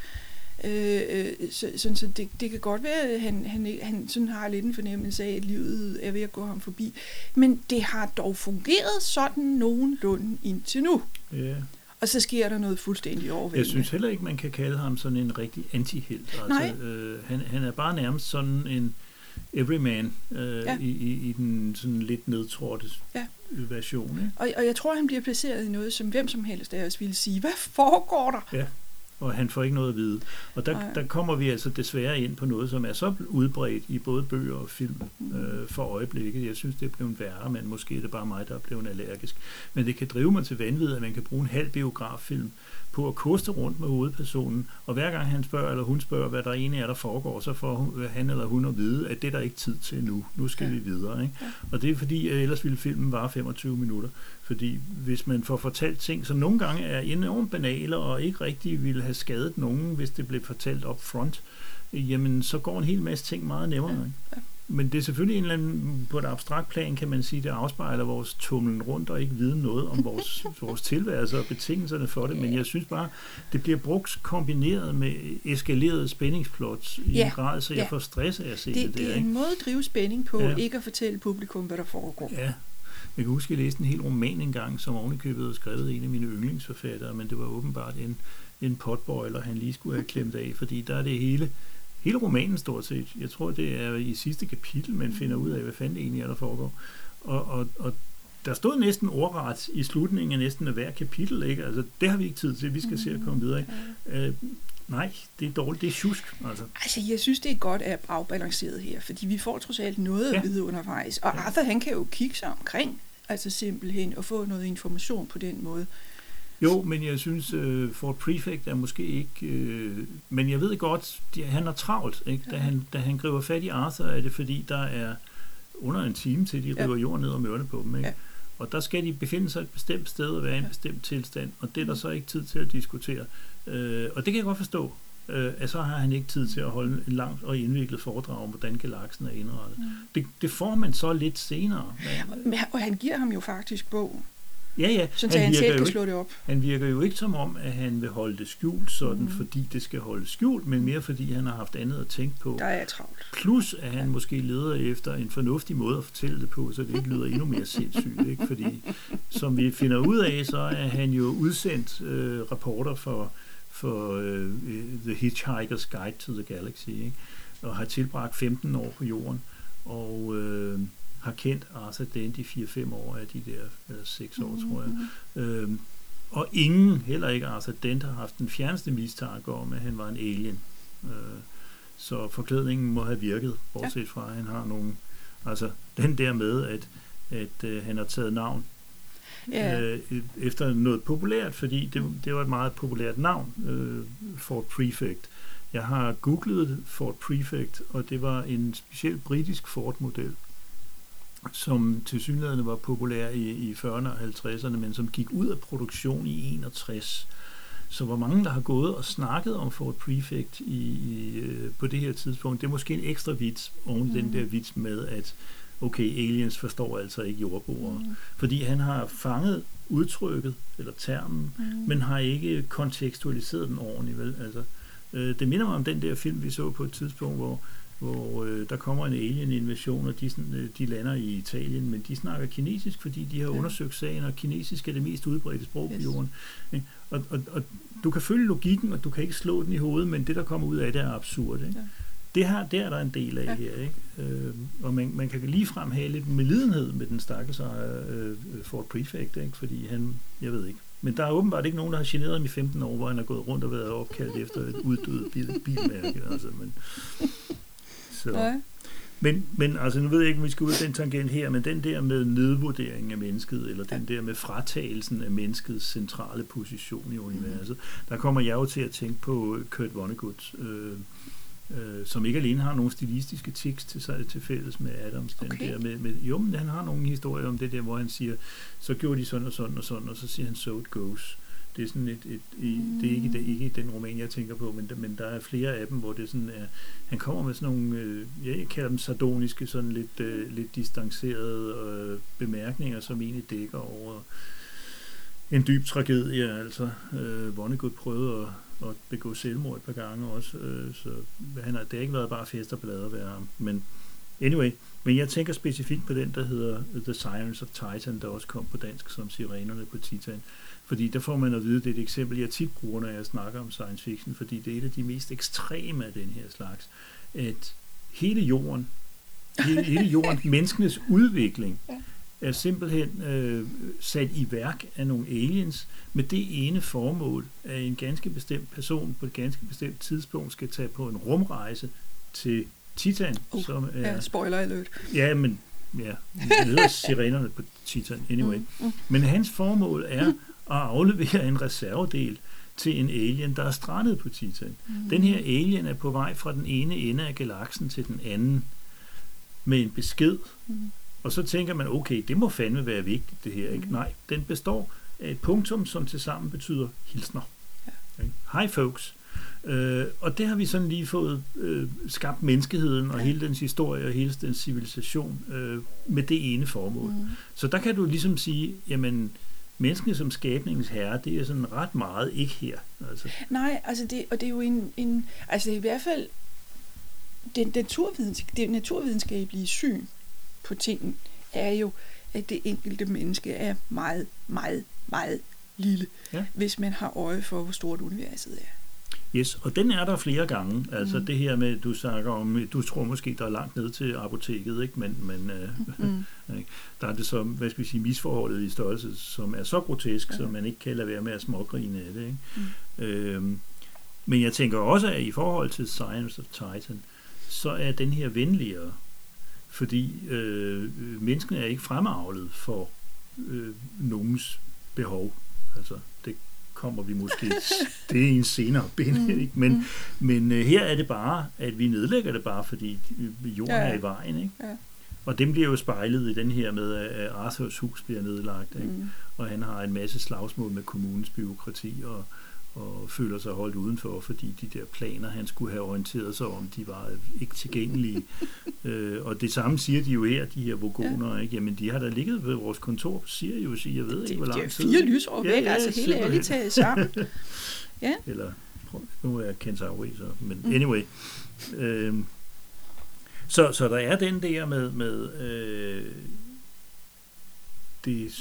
Øh, øh, så, sådan, så det, det kan godt være, at han, han, han sådan har lidt en fornemmelse af, at livet er ved at gå ham forbi. Men det har dog fungeret sådan nogenlunde indtil nu. Yeah. Og så sker der noget fuldstændig overvældende. Jeg synes heller ikke, man kan kalde ham sådan en rigtig antihelt. Altså, øh, han, han er bare nærmest sådan en, everyman øh, Ja. i, i, i den sådan lidt nedtrådte Ja. version. Ikke? Og, og jeg tror, han bliver placeret i noget, som hvem som helst af os ville sige, hvad foregår der? og han får ikke noget at vide. Og der, Nej. der kommer vi altså desværre ind på noget, som er så udbredt i både bøger og film Mm. øh, for øjeblikket. Jeg synes, det er blevet værre, men måske er det bare mig, der er blevet allergisk. Men det kan drive mig til vanvid, at man kan bruge en halv biograffilm på at koste rundt med hovedpersonen, og hver gang han spørger, eller hun spørger, hvad der egentlig er, der foregår, så får han eller hun at vide, at det er der ikke tid til nu. Nu skal Ja. vi videre. Ikke? Ja. Og det er fordi, at ellers ville filmen vare 25 minutter. Fordi hvis man får fortalt ting, som nogle gange er enormt banale og ikke rigtig ville have skadet nogen, hvis det blev fortalt up front, jamen så går en hel masse ting meget nemmere. Ja, ikke? Men det er selvfølgelig en eller anden, på et abstrakt plan, kan man sige, det afspejler vores tumlen rundt og ikke vide noget om vores, vores tilværelse og betingelserne for det. Men jeg synes bare, det bliver brugt kombineret med eskaleret spændingsplots i Ja, en grad, så jeg ja. får stress af at se Det, det, det der. er ikke? en måde at drive spænding på, Ja. ikke at fortælle publikum, hvad der foregår. Ja, jeg kan huske, at jeg læste en hel roman engang, som ovenikøbet havde skrevet af en af mine yndlingsforfattere, men det var åbenbart en, en potboiler, han lige skulle have klemt af, fordi der er det hele, hele romanen stort set. Jeg tror, det er i sidste kapitel, man finder ud af, hvad fanden det egentlig er, der foregår. Og, og, og der stod næsten ordret i slutningen af næsten af hver kapitel, ikke? Altså, det har vi ikke tid til, vi skal se at komme videre. Ikke? Øh, nej, det er dårligt, det er tjusk, altså. Altså, jeg synes, det er godt at afbalanceret her, fordi vi får trods alt noget at Ja. vide undervejs. Og Ja. Arthur, han kan jo kigge sig omkring, altså simpelthen, og få noget information på den måde. Jo, men jeg synes, uh, Fort Prefect er måske ikke... Uh, men jeg ved godt, de, han er travlt. Ikke? Da, han, da han griber fat i Arthur, er det fordi, der er under en time til, de Ja. river jorden ned og mørne på dem. Ikke? Ja. Og der skal de befinde sig et bestemt sted og være i en Ja. bestemt tilstand, og det er der Mm. så ikke tid til at diskutere. Uh, og det kan jeg godt forstå, uh, at så har han ikke tid til at holde en langt og indviklet foredrag om, hvordan galaksen er indrettet. Mm. Det, det får man så lidt senere. Men, og han giver ham jo faktisk bogen, ja, ja, sådan at han virker selv kan slå det op. Han virker jo ikke som om, at han vil holde det skjult, sådan, Mhm. fordi det skal holdes skjult, men mere fordi han har haft andet at tænke på. Der er travlt. Plus, at han måske leder efter en fornuftig måde at fortælle det på, så det ikke lyder endnu mere sindssygt. Ikke? Fordi, som vi finder ud af, så er han jo udsendt øh, rapporter for, for øh, The Hitchhiker's Guide to the Galaxy, ikke? og har tilbragt 15 år på jorden, og øh, har kendt Arthur Dent i 4-5 år af de der eller 6 år, tror jeg. Mm. Øhm, og ingen, heller ikke Arthur Dent, har haft den fjerneste mistanke om, at han var en alien. Øh, så forklædningen må have virket, bortset fra, at han har nogle... Altså, den der med, at, at øh, han har taget navn Ja, øh, efter noget populært, fordi det, det var et meget populært navn, øh, Fort Prefect. Jeg har googlet Fort Prefect, og det var en speciel britisk Ford-model, som til synligheden var populær i, i 40'erne og 50'erne, men som gik ud af produktion i 61. Så hvor mange, der har gået og snakket om Fort Prefect i, i, øh, på det her tidspunkt, det er måske en ekstra vits oven i den der vits med, at okay, aliens forstår altså ikke jordboere. Mm. Fordi han har fanget udtrykket, eller termen, Mm. men har ikke kontekstualiseret den ordentligt. Vel? Altså, øh, det minder mig om den der film, vi så på et tidspunkt, hvor, hvor øh, der kommer en alien-invasion, og de, øh, de lander i Italien, men de snakker kinesisk, fordi de har Ja. undersøgt sagen, og kinesisk er det mest udbredte sprog på Yes. jorden. Ikke? Og, og, og du kan følge logikken, og du kan ikke slå den i hovedet, men det, der kommer ud af det, er absurd. Ikke? Ja. Det her, det er der en del af Ja. her, ikke? Øh, og man, man kan ligefrem have lidt medlidenhed med den stakkels øh, Fort Prefect, ikke? fordi han, jeg ved ikke. Men der er åbenbart ikke nogen, der har generet ham i 15 år, hvor han har gået rundt og været opkaldt efter et uddødet bil, bilmærke. Altså, men, så. Nej. Men, men altså, nu ved jeg ikke, om vi skal ud af den tangent her, men den der med nedvurderingen af mennesket, eller den der med fratagelsen af menneskets centrale position i universet, der kommer jeg jo til at tænke på Kurt Vonnegut, øh, øh, som ikke alene har nogle stilistiske tics til, sig, til fælles med Adams. Den Okay. der med, med, jo, men han har nogle historier om det der, hvor han siger, så gjorde de sådan og sådan og sådan, og så siger han, so it goes. Det er sådan et, et, et det er ikke, det er ikke den roman, jeg tænker på, men, men der er flere af dem, hvor det sådan er, han kommer med sådan nogle, øh, jeg kalder dem sardoniske, sådan lidt, øh, lidt distancerede øh, bemærkninger, som egentlig dækker over en dyb tragedie, altså. Øh, Vonnegut prøvede at, at begå selvmord et par gange også, øh, så han har, det har ikke været bare fest og blade ved ham, men anyway, men jeg tænker specifikt på den, der hedder The Sirens of Titan, der også kom på dansk som Sirenerne på Titan, fordi der får man at vide, det er et eksempel, jeg tit bruger, når jeg snakker om science fiction, fordi det er et af de mest ekstreme af den her slags, at hele jorden hele, hele jorden, menneskenes udvikling, er simpelthen øh, sat i værk af nogle aliens med det ene formål, at en ganske bestemt person på et ganske bestemt tidspunkt skal tage på en rumrejse til Titan, Uh, som er... Ja, spoiler alert. Ja, men ja, det hedder sirenerne på Titan, anyway. Mm, mm. Men hans formål er at aflevere en reservedel til en alien, der er strandet på Titan. Mm. Den her alien er på vej fra den ene ende af galaksen til den anden med en besked. Mm. Og så tænker man, okay, det må fandme være vigtigt det her. Ikke? Mm. Nej, den består af et punktum, som tilsammen betyder hilsner. Ja. Hej folks. Øh, og det har vi sådan lige fået øh, skabt menneskeheden og Ja. hele dens historie og hele dens civilisation øh, med det ene formål. Mm. Så der kan du ligesom sige, jamen, mennesket som skabningens herre, det er sådan ret meget ikke her. Altså, Nej, altså det, og det er jo en, en altså det er i hvert fald den naturvidens, det naturvidenskabelige syn på tingen er jo, at det enkelte menneske er meget, meget, meget lille, Ja. hvis man har øje for, hvor stort universet er. Yes, og den er der flere gange. Altså Mm. det her med, du snakker om, du tror måske, der er langt ned til apoteket, ikke? men, men Mm. der er det så, hvad skal vi sige, misforholdet i størrelse, som er så grotesk, Ja. så man ikke kan lade være med at smågrine af det. Ikke? Mm. Øhm, men jeg tænker også, at i forhold til Science of Titan, så er den her venligere, fordi øh, menneskene er ikke fremavlet for øh, nogens behov. Altså, det kommer vi måske, det er en senere bind, Mm, men, mm. men øh, her er det bare, at vi nedlægger det bare, fordi øh, jorden ja. er i vejen. Ikke? Ja. Og dem bliver jo spejlet i den her med, at Arthurs hus bliver nedlagt, ikke? Mm. og han har en masse slagsmål med kommunens byråkrati, og, og føler sig holdt udenfor, fordi de der planer, han skulle have orienteret sig om, de var ikke tilgængelige. øh, og det samme siger de jo her, de her vogoner, ja. ikke? Jamen, de har da ligget ved vores kontor på Sirius i, jeg ved Det, ikke, hvor det lang er tid. fire lysår væk, Ja, ja, altså ærligt simpelthen. taget sammen. Eller, prøv- nu er jeg Kentauri, så, men Mm. anyway. Øhm, så, så der er den der med, med øh, det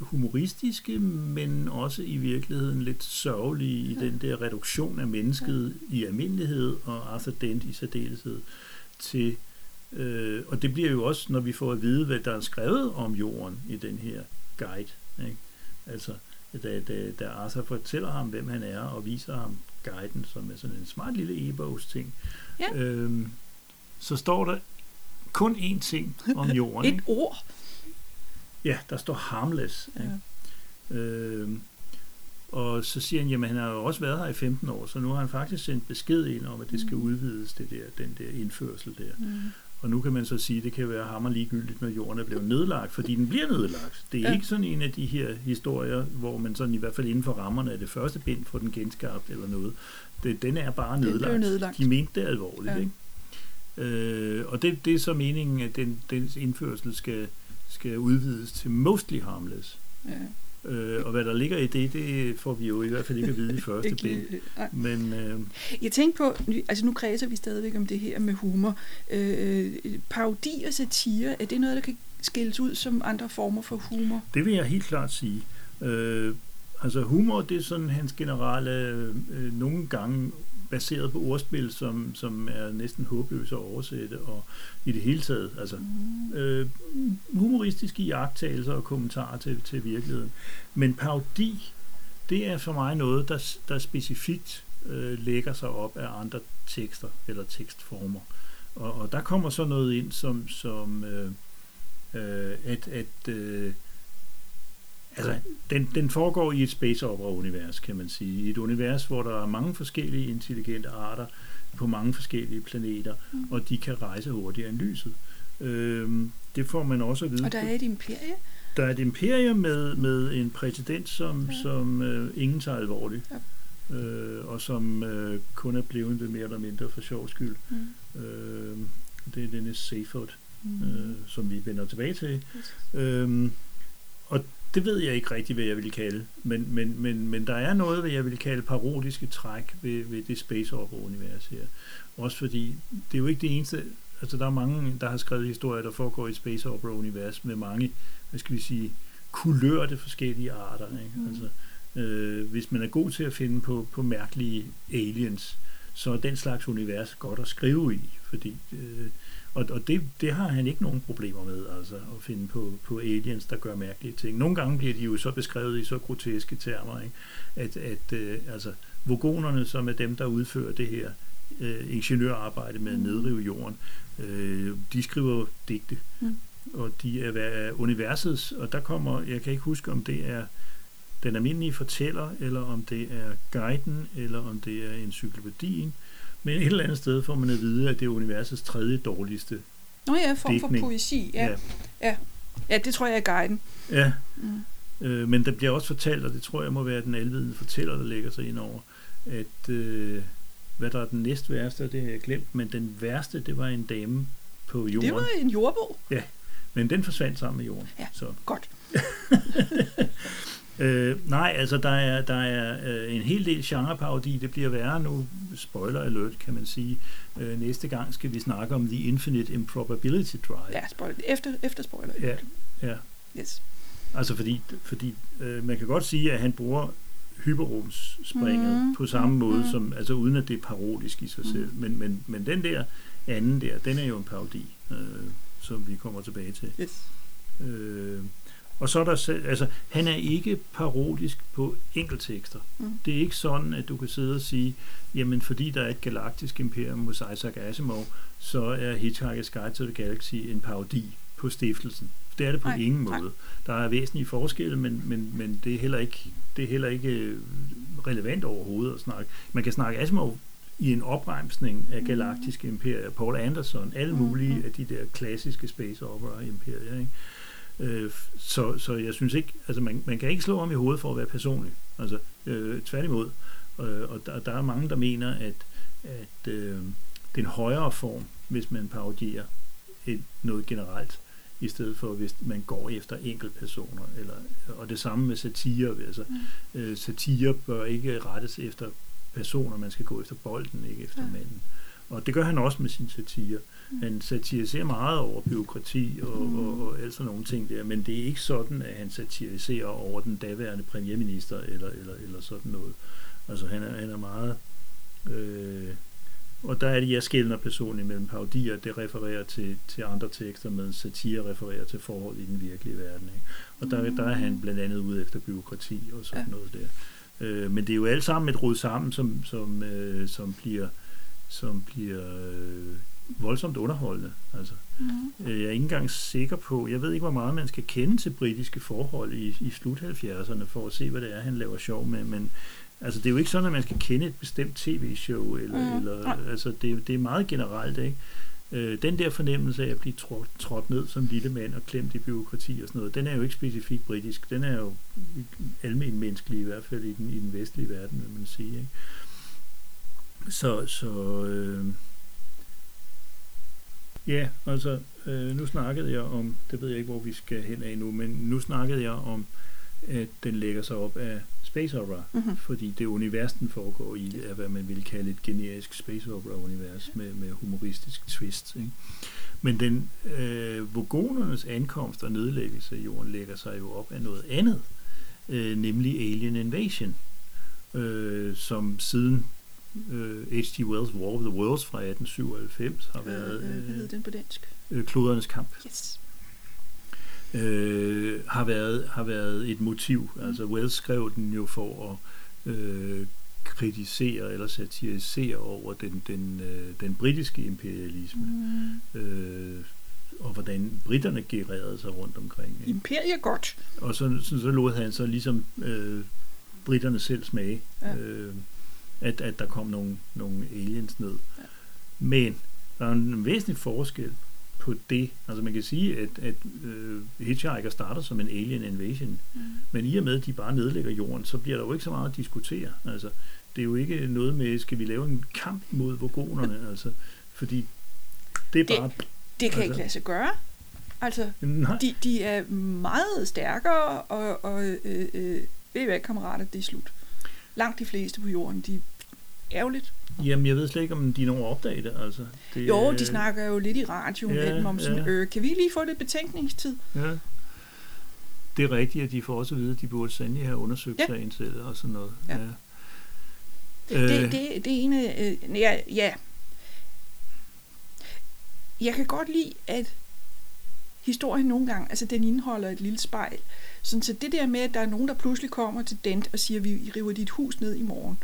humoristiske, men også i virkeligheden lidt sørgelige i den der reduktion af mennesket i almindelighed, og Arthur Dent i særdeleshed, til Øh, og det bliver jo også, når vi får at vide, hvad der er skrevet om jorden i den her guide. Ikke? Altså, da, da, da Arthur fortæller ham, hvem han er, og viser ham guiden, som er sådan en smart lille e-bogs ting, Ja. øhm, så står der kun én ting om jorden. Et ikke? ord. Ja, der står harmless. Ikke? Ja. Øhm, og så siger han, jamen han har jo også været her i 15 år, så nu har han faktisk sendt besked ind om, at det skal Mm. udvides, det der, den der indførsel der. Mm. Og nu kan man så sige, at det kan være hammer ligegyldigt, når jorden er blevet nedlagt, fordi den bliver nedlagt. Det er Ja. ikke sådan en af de her historier, hvor man sådan i hvert fald inden for rammerne af det første bind får den genskabt eller noget. Det, den er bare Den blev nedlagt. nedlagt. De mente det alvorligt, ja. ikke? Øh, og det, det er så meningen, at den, dens indførsel skal, skal udvides til mostly harmless. Ja. Øh, og hvad der ligger i det, det får vi jo i hvert fald ikke at vide i første bind. nej. Men øh, Jeg tænkte på, altså nu kredser vi stadigvæk om det her med humor. Øh, parodi og satire, er det noget, der kan skilles ud som andre former for humor? Det vil jeg helt klart sige. Øh, altså humor, det er sådan hans generelle, øh, nogle gange baseret på ordspil, som, som er næsten håbløse at oversætte, og i det hele taget, altså Mm. øh, humoristiske jagttagelser og kommentarer til, til virkeligheden. Men parodi, det er for mig noget, der, der specifikt øh, lægger sig op af andre tekster eller tekstformer. Og, og der kommer så noget ind, som, som øh, øh, at, at øh, altså, den, den foregår i et space opera-univers, kan man sige. I et univers, hvor der er mange forskellige intelligente arter på mange forskellige planeter, Mm. og de kan rejse hurtigere end lyset. Øhm, det får man også at vide. Og der er et imperie. der er et imperium med, med en præsident, som, Ja. som øh, ingen tager alvorligt, Ja. øh, og som øh, kun er blevet det mere eller mindre for sjov skyld. Mm. Øh, det er denne Seyford, Mm. øh, som vi vender tilbage til. Yes. Øhm, og det ved jeg ikke rigtig, hvad jeg vil kalde, men, men, men, men der er noget, hvad jeg vil kalde parodiske træk ved, ved det space opera univers her. Også fordi, det er jo ikke det eneste, altså der er mange, der har skrevet historier, der foregår i et space opera univers med mange, hvad skal vi sige, kulørte forskellige arter. Ikke? Mm. Altså, øh, hvis man er god til at finde på, på mærkelige aliens, så er den slags univers godt at skrive i, fordi øh, og, og det, det har han ikke nogen problemer med, altså at finde på, på aliens, der gør mærkelige ting. Nogle gange bliver de jo så beskrevet i så groteske termer, ikke? at, at øh, altså, vogonerne, som er dem, der udfører det her øh, ingeniørarbejde med at Mm. nedrive jorden, øh, de skriver digte, Mm. og de er, er universets, og der kommer, jeg kan ikke huske, om det er den almindelige fortæller, eller om det er guiden, eller om det er encyklopædien, men et eller andet sted får man at vide, at det er universets tredje dårligste. Nå ja, form for poesi. Ja. ja. Ja, det tror jeg er guiden. ja. Mm. Øh, men der bliver også fortalt, og det tror jeg må være den alvidende fortæller, der lægger sig ind over, at øh, hvad der er den næst værste, det har jeg glemt, men den værste, det var en dame på jorden. Det var en jordbog. Men den forsvandt sammen med jorden. Ja. Så. Godt. Øh, nej, altså der er, der er øh, en hel del genreparodi. Det bliver værre nu. Spoiler alert, kan man sige. Øh, næste gang skal vi snakke om The Infinite Improbability Drive. Ja, spoiler. Efter, efter spoiler. Ja, ja. Yes. Altså fordi, fordi øh, man kan godt sige, at han bruger hyperrumsspringet Mhm, på samme måde, mhm. som, altså uden at det er parodisk i sig selv. Men, men, men den der anden der, den er jo en parodi, øh, som vi kommer tilbage til. yes. Øh, og så er der selv, altså, han er ikke parodisk på enkelttekster. Mm. Det er ikke sådan, at du kan sidde og sige, jamen fordi der er et galaktisk imperium hos Isaac Asimov, så er Hitchhiker's Guide to the Galaxy en parodi på stiftelsen. Det er det på Nej, ingen nej. måde. Der er væsentlige forskelle, men, men, men det, er heller ikke, det er heller ikke øh, relevant overhovedet at snakke. Man kan snakke Asimov i en opremsning af Mm. galaktiske imperier. Paul Anderson, alle mulige Mhm. af de der klassiske space opera imperier. Ikke? Øh, så, så jeg synes ikke, altså man, man kan ikke slå om i hovedet for at være personlig. Altså øh, tværtimod. Øh, og der, der er mange, der mener, at, at øh, det er en højere form, hvis man parodierer et, noget generelt, i stedet for hvis man går efter enkeltpersoner. Eller, og det samme med satire. Altså, Mm. øh, satire bør ikke rettes efter personer, man skal gå efter bolden, ikke efter Ja. manden. Og det gør han også med sin satire. Mm. Han satiriserer meget over byråkrati og, Mm. og, og alt sådan nogle ting der, men det er ikke sådan, at han satiriserer over den daværende premierminister eller, eller, eller sådan noget. Altså han er, han er meget... Øh, og der er det, jeg skældner personligt mellem parodier, det refererer til, til andre tekster, mens satire refererer til forhold i den virkelige verden. Ikke? Og der, der er han blandt andet ude efter byråkrati og sådan ja. noget der. Øh, men det er jo alt sammen et rod sammen, som, som, øh, som bliver, som bliver øh, voldsomt underholdende. Altså, Mm. jeg er ikke engang sikker på, jeg ved ikke, hvor meget man skal kende til britiske forhold i, i slut 70'erne, for at se, hvad det er, han laver sjov med, men altså, det er jo ikke sådan, at man skal kende et bestemt tv-show, eller, Mm, eller altså, det, det er meget generelt, ikke? Øh, den der fornemmelse af at blive trådt, trådt ned som lille mand og klemt i byråkrati og sådan noget, den er jo ikke specifikt britisk, den er jo almen menneskelig, i hvert fald i den, i den vestlige verden, vil man sige, ikke? Så, så øh, Ja, altså, øh, nu snakkede jeg om, det ved jeg ikke, hvor vi skal hen af nu, men nu snakkede jeg om, at den lægger sig op af space opera, Mhm. fordi det univers, den foregår i, er, hvad man ville kalde et generisk space opera-univers med, med humoristisk twist. Ikke? Men den øh, vogonernes ankomst og nedlæggelse af jorden lægger sig jo op af noget andet, øh, nemlig Alien Invasion, øh, som siden øh, H.G. Wells' War of the Worlds fra 1897 har været Øh, øh, hvad øh, hedder den på dansk? øh, klodernes kamp Yes. øh, har, været, har været et motiv. Mm. Altså Wells skrev den jo for at øh, kritisere eller satirisere over den, den, øh, den britiske imperialisme, Mm. øh, og hvordan britterne gererede sig rundt omkring. Ikke? Imperie godt. Og så, så, så lod han så ligesom øh, britterne selv smage, ja. øh, at, at der kom nogle, nogle aliens ned. Ja. Men der er en væsentlig forskel på det. Altså man kan sige, at, at øh, Hitchhiker starter som en alien invasion, Mm. men i og med, at de bare nedlægger jorden, så bliver der jo ikke så meget at diskutere. Altså, det er jo ikke noget med, skal vi lave en kamp mod vogonerne, altså, fordi det er Det- bare... Det kan Altså- ikke lade sig gøre. Altså, Nej, de, de er meget stærkere, og, og øh, øh, ved I hvad, kammerater, det er slut. Langt de fleste på jorden, de er ærgerligt. jamen jeg ved slet ikke, om de når at opdage det. Altså, det Jo, øh, de snakker jo lidt i radioen Ja, med dem om sådan, ja. øh, kan vi lige få lidt betænkningstid? Ja. Det er rigtigt, at de får også at vide, at de burde sandelig have undersøgt Ja. sagen selv og sådan noget. Ja. Ja. Det, det, det er en af... Øh, ja, ja. Jeg kan godt lide, at historien nogle gange, altså den indeholder et lille spejl. Sådan, så det der med, at der er nogen, der pludselig kommer til Dent og siger, vi river dit hus ned i morgen,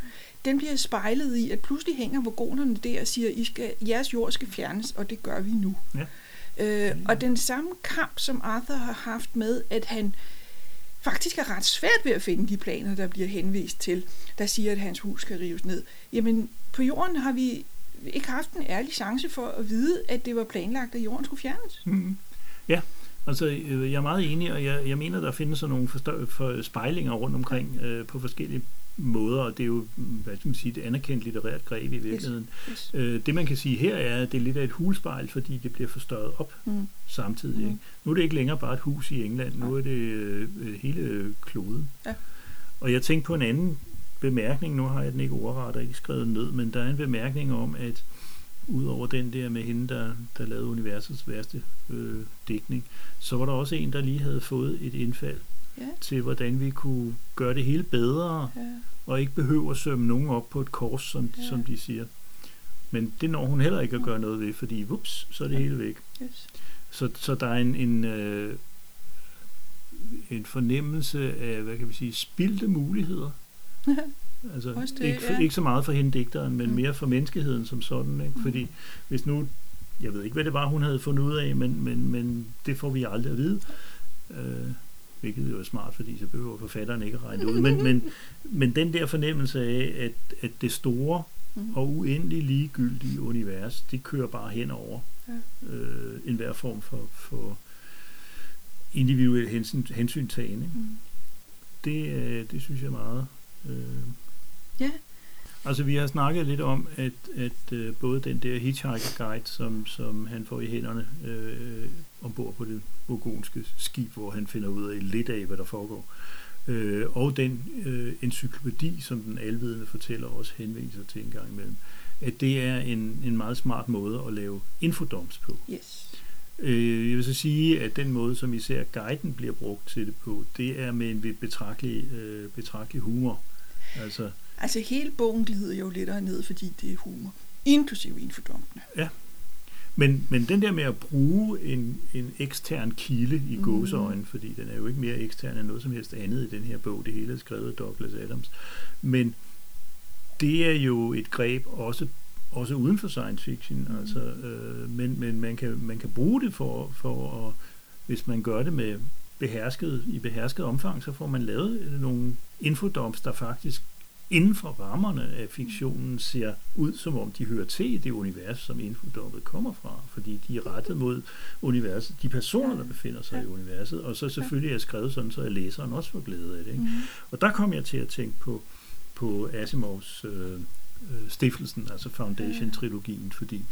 den bliver spejlet i, at pludselig hænger vogonerne der og siger, I skal, jeres jord skal fjernes, og det gør vi nu. Ja. Øh, og den samme kamp, som Arthur har haft med, at han faktisk er ret svært ved at finde de planer, der bliver henvist til, der siger, at hans hus skal rives ned. Jamen, på jorden har vi ikke haft en ærlig chance for at vide, at det var planlagt, at jorden skulle fjernes. Mm. Ja, altså øh, jeg er meget enig, og jeg, jeg mener, der findes sådan nogle forstør- for spejlinger rundt omkring øh, på forskellige måder, og det er jo, hvad skal man sige, det anerkendt litterært greb i virkeligheden. Yes. Yes. Øh, det man kan sige her er, at det er lidt af et hulspejl, fordi det bliver forstørret op Mm. samtidig. Mm. Ikke? Nu er det ikke længere bare et hus i England, nu er det øh, hele kloden. Ja. Og jeg tænkte på en anden bemærkning, nu har jeg den ikke ordret og ikke skrevet ned, men der er en bemærkning om, at udover den der med hende, der, der lavede universets værste øh, dækning, så var der også en, der lige havde fået et indfald Ja. til, hvordan vi kunne gøre det hele bedre, Ja. og ikke behøve at sømme nogen op på et kors, som, Ja. som de siger. Men det når hun heller ikke at gøre noget ved, fordi vups, så er det Ja. hele væk. Yes. Så, så der er en, en, øh, en fornemmelse af, hvad kan vi sige, spildte muligheder. Altså, det, ikke, for, ja. ikke så meget for hende digteren, men Mm. mere for menneskeheden som sådan. Ikke? Mm. Fordi hvis nu, jeg ved ikke, hvad det var, hun havde fundet ud af, men, men, men det får vi aldrig at vide. Øh, hvilket jo er smart, fordi så behøver forfatteren ikke at regne ud. Men, men, men den der fornemmelse af, at, at det store Mm. og uendelig ligegyldige univers, det kører bare henover Ja. øh, enhver form for, for individuel hensyn, hensyntagen. Ikke? Mm. Det, øh, det synes jeg er meget. Øh. Ja. Altså vi har snakket lidt om, at, at øh, både den der hitchhiker guide, som, som han får i hænderne øh, ombord på det burgonske skib, hvor han finder ud af lidt af, hvad der foregår, øh, og den øh, encyklopædi, som den alvidende fortæller også henviser til en gang imellem, at det er en, en meget smart måde at lave infodoms på. Yes. Øh, jeg vil så sige, at den måde, som især guiden bliver brugt til det på, det er med en betragtelig, øh, betragtelig humor. Altså, Altså hele bogen glider jo lidt ned, fordi det er humor. Inklusive infodumpene. men, men den der med at bruge en, en ekstern kilde i Mhm. gåseøjne, fordi den er jo ikke mere ekstern end noget som helst andet i den her bog, det hele er skrevet af Douglas Adams, men det er jo et greb også også uden for science fiction, mm. altså, øh, men, men man, kan, man kan bruge det for, for at, hvis man gør det med behersket, i behersket omfang, så får man lavet nogle infodoms, der faktisk inden for rammerne af fiktionen ser ud, som om de hører til i det univers, som infodommet kommer fra, fordi de er rettet mod universet, de personer, der befinder sig i universet, og så selvfølgelig er skrevet sådan, så læseren også får glæde af det. Ikke? Mm. Og der kom jeg til at tænke på, på Asimovs øh, øh, stiftelsen, altså Foundation-trilogien, fordi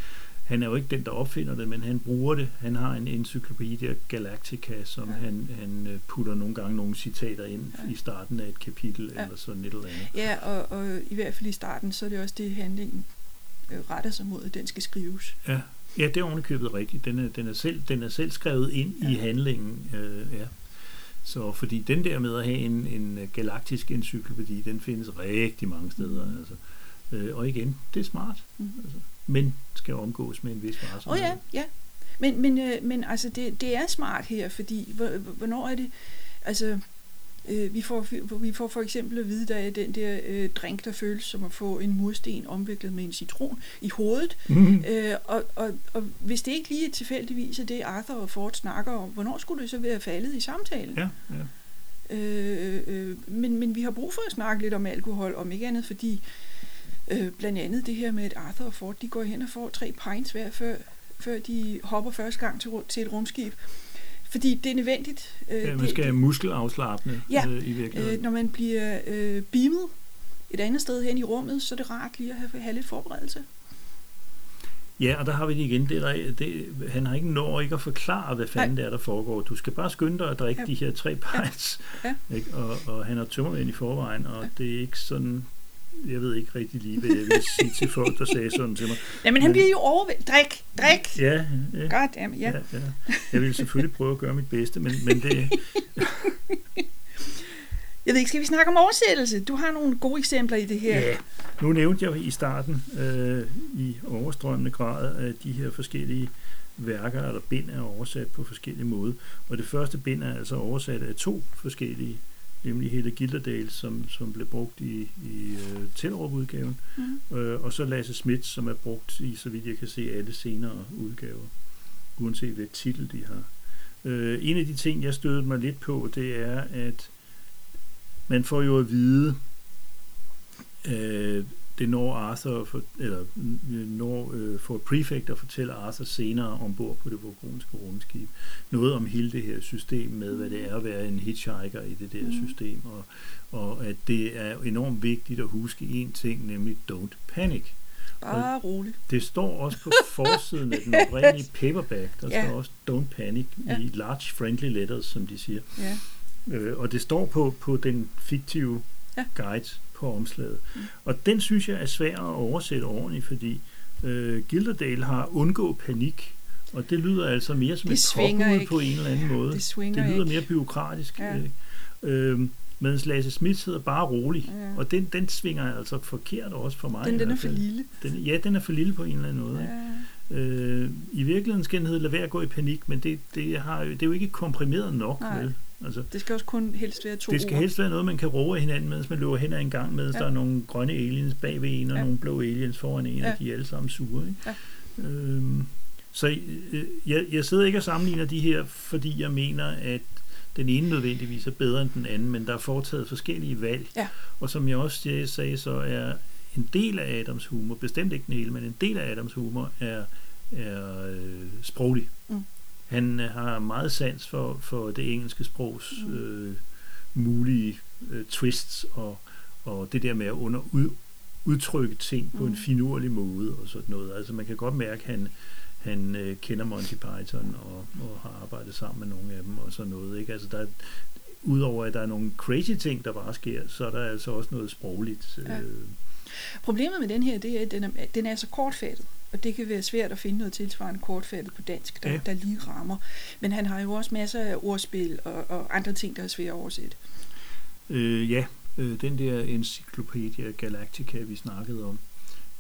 han er jo ikke den, der opfinder det, men han bruger det. Han har en encyklopædi der, Galactica, som Ja. han, han øh, putter nogle gange nogle citater ind Ja. i starten af et kapitel, Ja. eller sådan et eller andet. Ja, og, og i hvert fald i starten, så er det også det, handlingen øh, retter sig mod, at den skal skrives. Ja, ja det er ovenikøbet rigtigt. Den er, den er, selv, den er selv skrevet ind ja. i handlingen. Øh, ja. Så fordi den der med at have en, en øh, galaktisk encyklopædi, den findes rigtig mange steder. Mhm. Altså. Øh, og igen, det er smart, Mm. altså. Men skal omgås med en vis Åh varsomhed. oh, ja, ja. Men, men, øh, men altså, det, det er smart her, fordi hvor- hvornår er det... Altså, øh, vi, får, vi får for eksempel at vide, der er den der øh, drink, der føles som at få en mursten omviklet med en citron i hovedet. Mhm. Øh, og, og, og hvis det ikke lige er tilfældigvis er det, Arthur og Ford snakker om, hvornår skulle det så være faldet i samtalen? Ja, ja. Øh, øh, men, men vi har brug for at snakke lidt om alkohol, om ikke andet, fordi øh, blandt andet det her med, at Arthur og Ford de går hen og får tre pints hver, før, før de hopper første gang til, til et rumskib. Fordi det er nødvendigt. Øh, ja man det, skal muskelafslappende Ja, øh, i virkeligheden. øh, når man bliver øh, beamet et andet sted hen i rummet, så er det rart lige at have, have lidt forberedelse. Ja, og der har vi det igen. Det er der, det, han har ikke når ikke at forklare, hvad fanden Nej. det er, der foregår. Du skal bare skynde dig at drikke Ja. de her tre pints. Ja. Ikke? Og, og han har tømmermænd i forvejen, og Ja. det er ikke sådan... Jeg ved ikke rigtig lige, hvad jeg vil sige til folk, der sagde sådan til mig. Jamen, han bliver jo overvældet. Drik, drik! Ja, ja, Goddammit, ja. ja, ja. Jeg vil selvfølgelig prøve at gøre mit bedste, men, men det... Jeg ved ikke, skal vi snakke om oversættelse? Du har nogle gode eksempler i det her. Ja, Nu nævnte jeg i starten øh, i overstrømmende grad, at de her forskellige værker eller bind er oversat på forskellige måder. Og det første bind er altså oversat af to forskellige, nemlig hele Gilderdale, som, som blev brugt i, i uh, Tellerup-udgaven, Mm. øh, og så Lasse Schmidt, som er brugt i, så vidt jeg kan se, alle senere udgaver, uanset hvad titel de har. Øh, en af de ting, jeg stødte mig lidt på, det er, at man får jo at vide, øh, det når Arthur, for, eller øh, når øh, for prefect at fortælle Arthur senere ombord på det vogonske rundskib. Noget om hele det her system med, hvad det er at være en hitchhiker i det der Mm. system, og, og at det er enormt vigtigt at huske én ting, nemlig don't panic. Bare roligt. Det står også på forsiden af den oprindelige paperback, der Ja. står også don't panic Ja. i large friendly letters, som de siger. Ja. Øh, og det står på, på den fiktive ja. guide på omslaget. Mm. Og den synes jeg er svær at oversætte ordentligt, fordi øh, Gilderdale har undgå panik, og det lyder altså mere som Det et påbud ikke. på en eller anden måde. Det det lyder ikke. mere byråkratisk. Ja. Ikke? Øhm, mens Lasse Smith hedder bare rolig, Ja. og den, den svinger altså forkert også for mig. Den, den er for lille. Den, ja, den er for lille på en eller anden måde. Ikke? Ja. Øh, I virkeligheden skal den hedde Lad være at gå i panik, men det, det, har, jo- det er jo ikke komprimeret nok. Nej. Vel? Altså, Det skal også kun helst være to det skal ord. helst være noget, man kan roe hinanden, mens man løber hen ad en gang, mens Ja. der er nogle grønne aliens bag ved en, og Ja. nogle blå aliens foran en, Ja. og de er alle sammen sure. Ikke? Ja. Øhm, så øh, jeg, jeg sidder ikke og sammenligner de her, fordi jeg mener, at den ene nødvendigvis er bedre end den anden, men der er foretaget forskellige valg. Ja. Og som jeg også sagde- sagde, så er en del af Adams humor, bestemt ikke den hele, men en del af Adams humor er, er øh, sproglig. Mm. Han øh, har meget sans for, for det engelske sprogs Mm. øh, mulige øh, twists og, og det der med at under, ud, udtrykke ting på Mm. en finurlig måde og sådan noget. Altså man kan godt mærke, at han, han øh, kender Monty Python og, og har arbejdet sammen med nogle af dem og sådan noget. Ikke? Altså der er, udover at der er nogle crazy ting, der bare sker, så er der altså også noget sprogligt. Ja. Øh, Problemet med den her, det er, at den er, den er så kortfattet. Og det kan være svært at finde noget tilsvarende kortfattet på dansk, der, Ja. der lige rammer. Men han har jo også masser af ordspil og, og andre ting, der er svære at oversætte. Øh, ja, øh, den der Encyclopedia Galactica, vi snakkede om,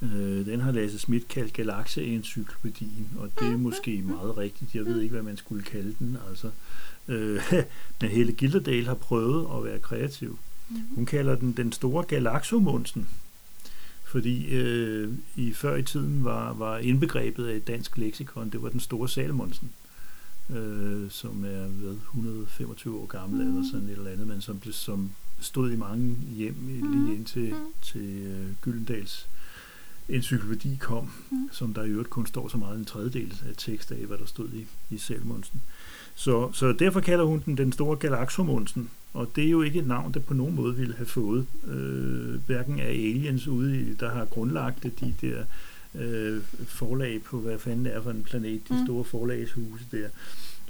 øh, den har Lasse Schmidt kaldt Galaxe-encyklopædien, og det er måske meget rigtigt. Jeg ved ikke, hvad man skulle kalde den. Altså. Øh, men Helle Gilderdal har prøvet at være kreativ. Hun kalder den den store galaxomunsen, fordi øh, i før i tiden var, var indbegrebet af et dansk leksikon, det var den store salmonsen, øh, som er hvad, 125 år gammel Mhm. eller sådan et eller andet, men som, som stod i mange hjem lige indtil Mhm. til øh, Gyldendals encyklopædi kom, Mhm. som der i øvrigt kun står så meget en tredjedel af tekst af, hvad der stod i, i Salmonsen. Så, så derfor kalder hun den den store galaxomunsen, og det er jo ikke et navn, der på nogen måde ville have fået, øh, hverken af aliens ude, i, der har grundlagt de der øh, forlag på, hvad fanden det er for en planet, de Mm. store forlagshuse der,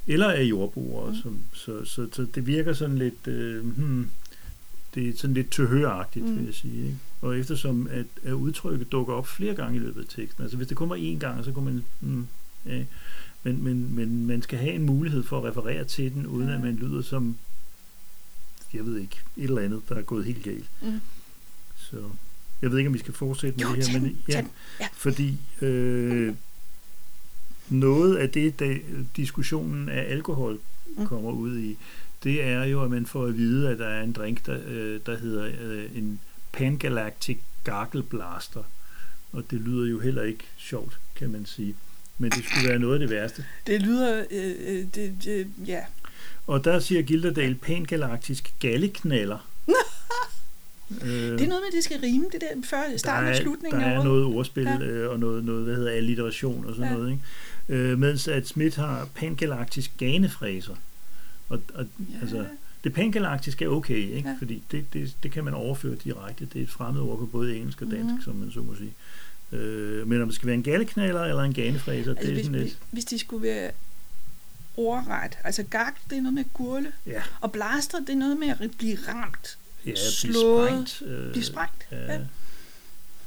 eller af jordbrugere, Mm. som, så, så, så det virker sådan lidt, øh, hmm, det er sådan lidt tilhøragtigt, Mm. vil jeg sige. Ikke? Og eftersom at, at udtrykket dukker op flere gange i løbet af teksten, altså hvis det kommer én gang, så kunne man, hmm, ja, men, men, men man skal have en mulighed for at referere til den, uden Ja. at man lyder som, jeg ved ikke, et eller andet, der er gået helt galt. Mm. Så jeg ved ikke, om vi skal fortsætte med Jo, det her, men ja, den. Ja. fordi øh, noget af det, der diskussionen af alkohol Mm. kommer ud i, det er jo, at man får at vide, at der er en drink, der, øh, der hedder øh, en Pangalactic Gargle Blaster. Og det lyder jo heller ikke sjovt, kan man sige. Men det skulle være noget af det værste. Det lyder, øh, øh, det, det, ja. Og der siger Gilderdal pangalaktisk galleknaller. øh, Det er noget med, at det skal rime, det der før starten og slutningen der er noget ordspil Ja. øh, og noget, noget, hvad hedder alliteration og sådan Ja. noget. Ikke? Øh, mens at Smith har pangalaktisk ganefræser. Og, og Ja. altså, det pangalaktiske er okay, ikke? Ja. Fordi det, det, det kan man overføre direkte. Det er et fremmed ord på både engelsk og dansk, Mhm. mm. som man så må sige. Øh, men om det skal være en galleknaller eller en ganefræser, Altså, det er hvis, sådan lidt... hvis de skulle være ordret, altså gak, det er noget med gurle, Ja, og blaster, det er noget med at blive ramt, ja blive slået, sprængt. Øh, blive sprængt. Ja. Ja.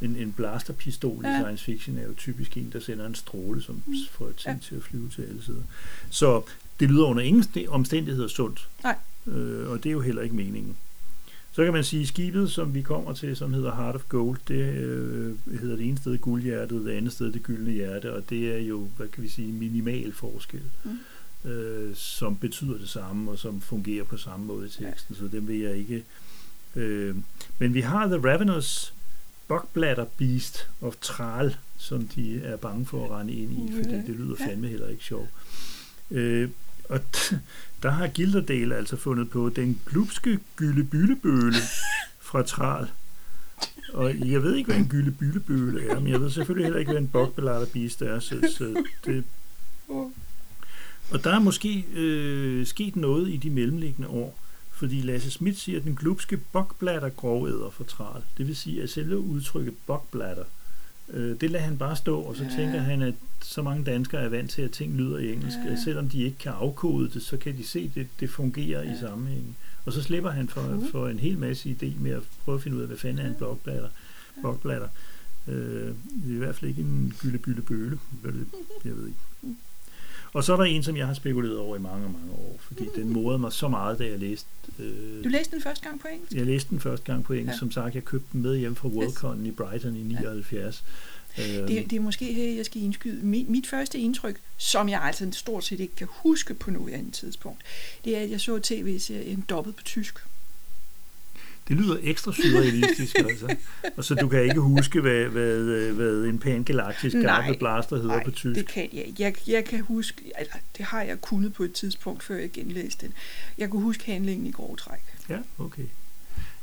En, en blasterpistol ja. I science fiction er jo typisk en, der sender en stråle, som Mm. får ting Ja. til at flyve til alle sider. Så det lyder under ingen st- omstændigheder sundt. Nej. Øh, og det er jo heller ikke meningen. Så kan man sige, at skibet, som vi kommer til, som hedder Heart of Gold, det øh, hedder det ene sted guldhjertet, det andet sted det gyldne hjerte, og det er jo, hvad kan vi sige, minimal forskel, mm. Øh, som betyder det samme, og som fungerer på samme måde i teksten, ja. så dem vil jeg ikke... Øh, men vi har The Ravenous Buckbladder Beast of Tral, som de er bange for at rende ind i, fordi det lyder fandme heller ikke sjovt. Øh, og der har Gilderdale altså fundet på den glupske gyldebyllebøle fra Tral. Og jeg ved ikke, hvad en gyldebyllebøle er, men jeg ved selvfølgelig heller ikke, hvad en bokbelatterbist er. Så, så det... Og der er måske øh, sket noget i de mellemliggende år, fordi Lasse Schmidt siger, at den glupske bokblatter grovæder for tral. Det vil sige, at selve udtrykket bokblatter, øh, det lader han bare stå, og så ja. tænker han, at så mange danskere er vant til, at ting lyder i engelsk. Ja. Selvom de ikke kan afkode det, så kan de se, at det, det fungerer ja. i sammenhængen. Og så slipper han for, uh. for en hel masse idé med at prøve at finde ud af, hvad fanden er en blokblatter. Blokblatter. Øh, det er i hvert fald ikke en bøle. Jeg ved ikke. Og så er der en, som jeg har spekuleret over i mange, mange år, fordi mm. den morede mig så meget, da jeg læste... Øh, du læste den første gang på engelsk? Jeg læste den første gang på engelsk. Ja. Som sagt, jeg købte den med hjem fra Worldcon yes. i Brighton i 79. Ja. Det, det er måske her, jeg skal indskyde. Mit, mit første indtryk, som jeg altså stort set ikke kan huske på noget andet tidspunkt, det er, at jeg så tv-serien dobbelt på tysk. Det lyder ekstra surrealistisk, altså. Og så du kan ikke huske, hvad, hvad, hvad en pangalaktisk garde blaster hedder nej, på tysk? det kan jeg jeg, jeg kan huske, eller det har jeg kunnet på et tidspunkt, før jeg genlæste den. Jeg kunne huske handlingen i grove træk. Ja, okay.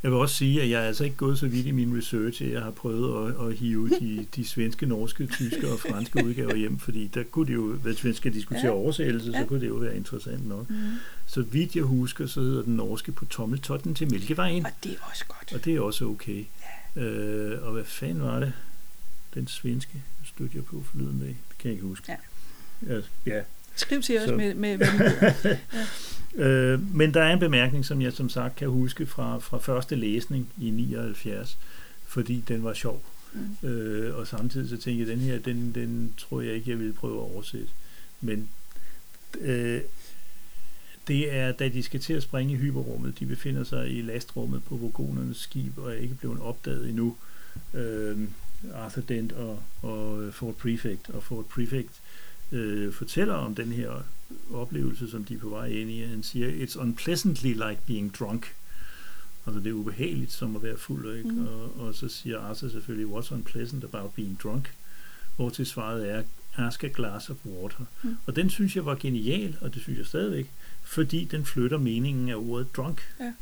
Jeg vil også sige, at jeg er altså ikke gået så vidt i min research, at jeg har prøvet at, at hive de, de svenske, norske, tyske og franske udgaver hjem, fordi der kunne det jo, hvis vi skal diskutere ja. oversættelse, så kunne det jo være interessant nok. Mm. Så vidt jeg husker, så hedder den norske på tommeltotten til Mælkevejen. Og det er også godt. Og det er også okay. Ja. Øh, og hvad fanden var det? Den svenske stødte jeg på forleden dag. Det kan jeg ikke huske. Ja. Ja. Skriv til os med, med hvad ja. Øh, men der er en bemærkning, som jeg som sagt kan huske fra, fra første læsning i 79, fordi den var sjov. Mm. Øh, og samtidig så tænkte jeg, den her, den, den tror jeg ikke, jeg ville prøve at oversætte. Men øh, det er, da de skal til at springe i hyperrummet, de befinder sig i lastrummet på Vogonernes skib, og er ikke blevet opdaget endnu. Øh, Arthur Dent og, og Fort Prefect, og Fort Prefect øh, fortæller om den her oplevelse, som de er på vej ind i. Han siger, it's unpleasantly like being drunk. Altså det er ubehageligt som at være fuld, ikke? Mm. Og, og så siger Arthur selvfølgelig, what's unpleasant about being drunk? Hvor til svaret er, ask a glass of water. Mm. Og den synes jeg var genial, og det synes jeg stadigvæk, fordi den flytter meningen af ordet drunk. Ja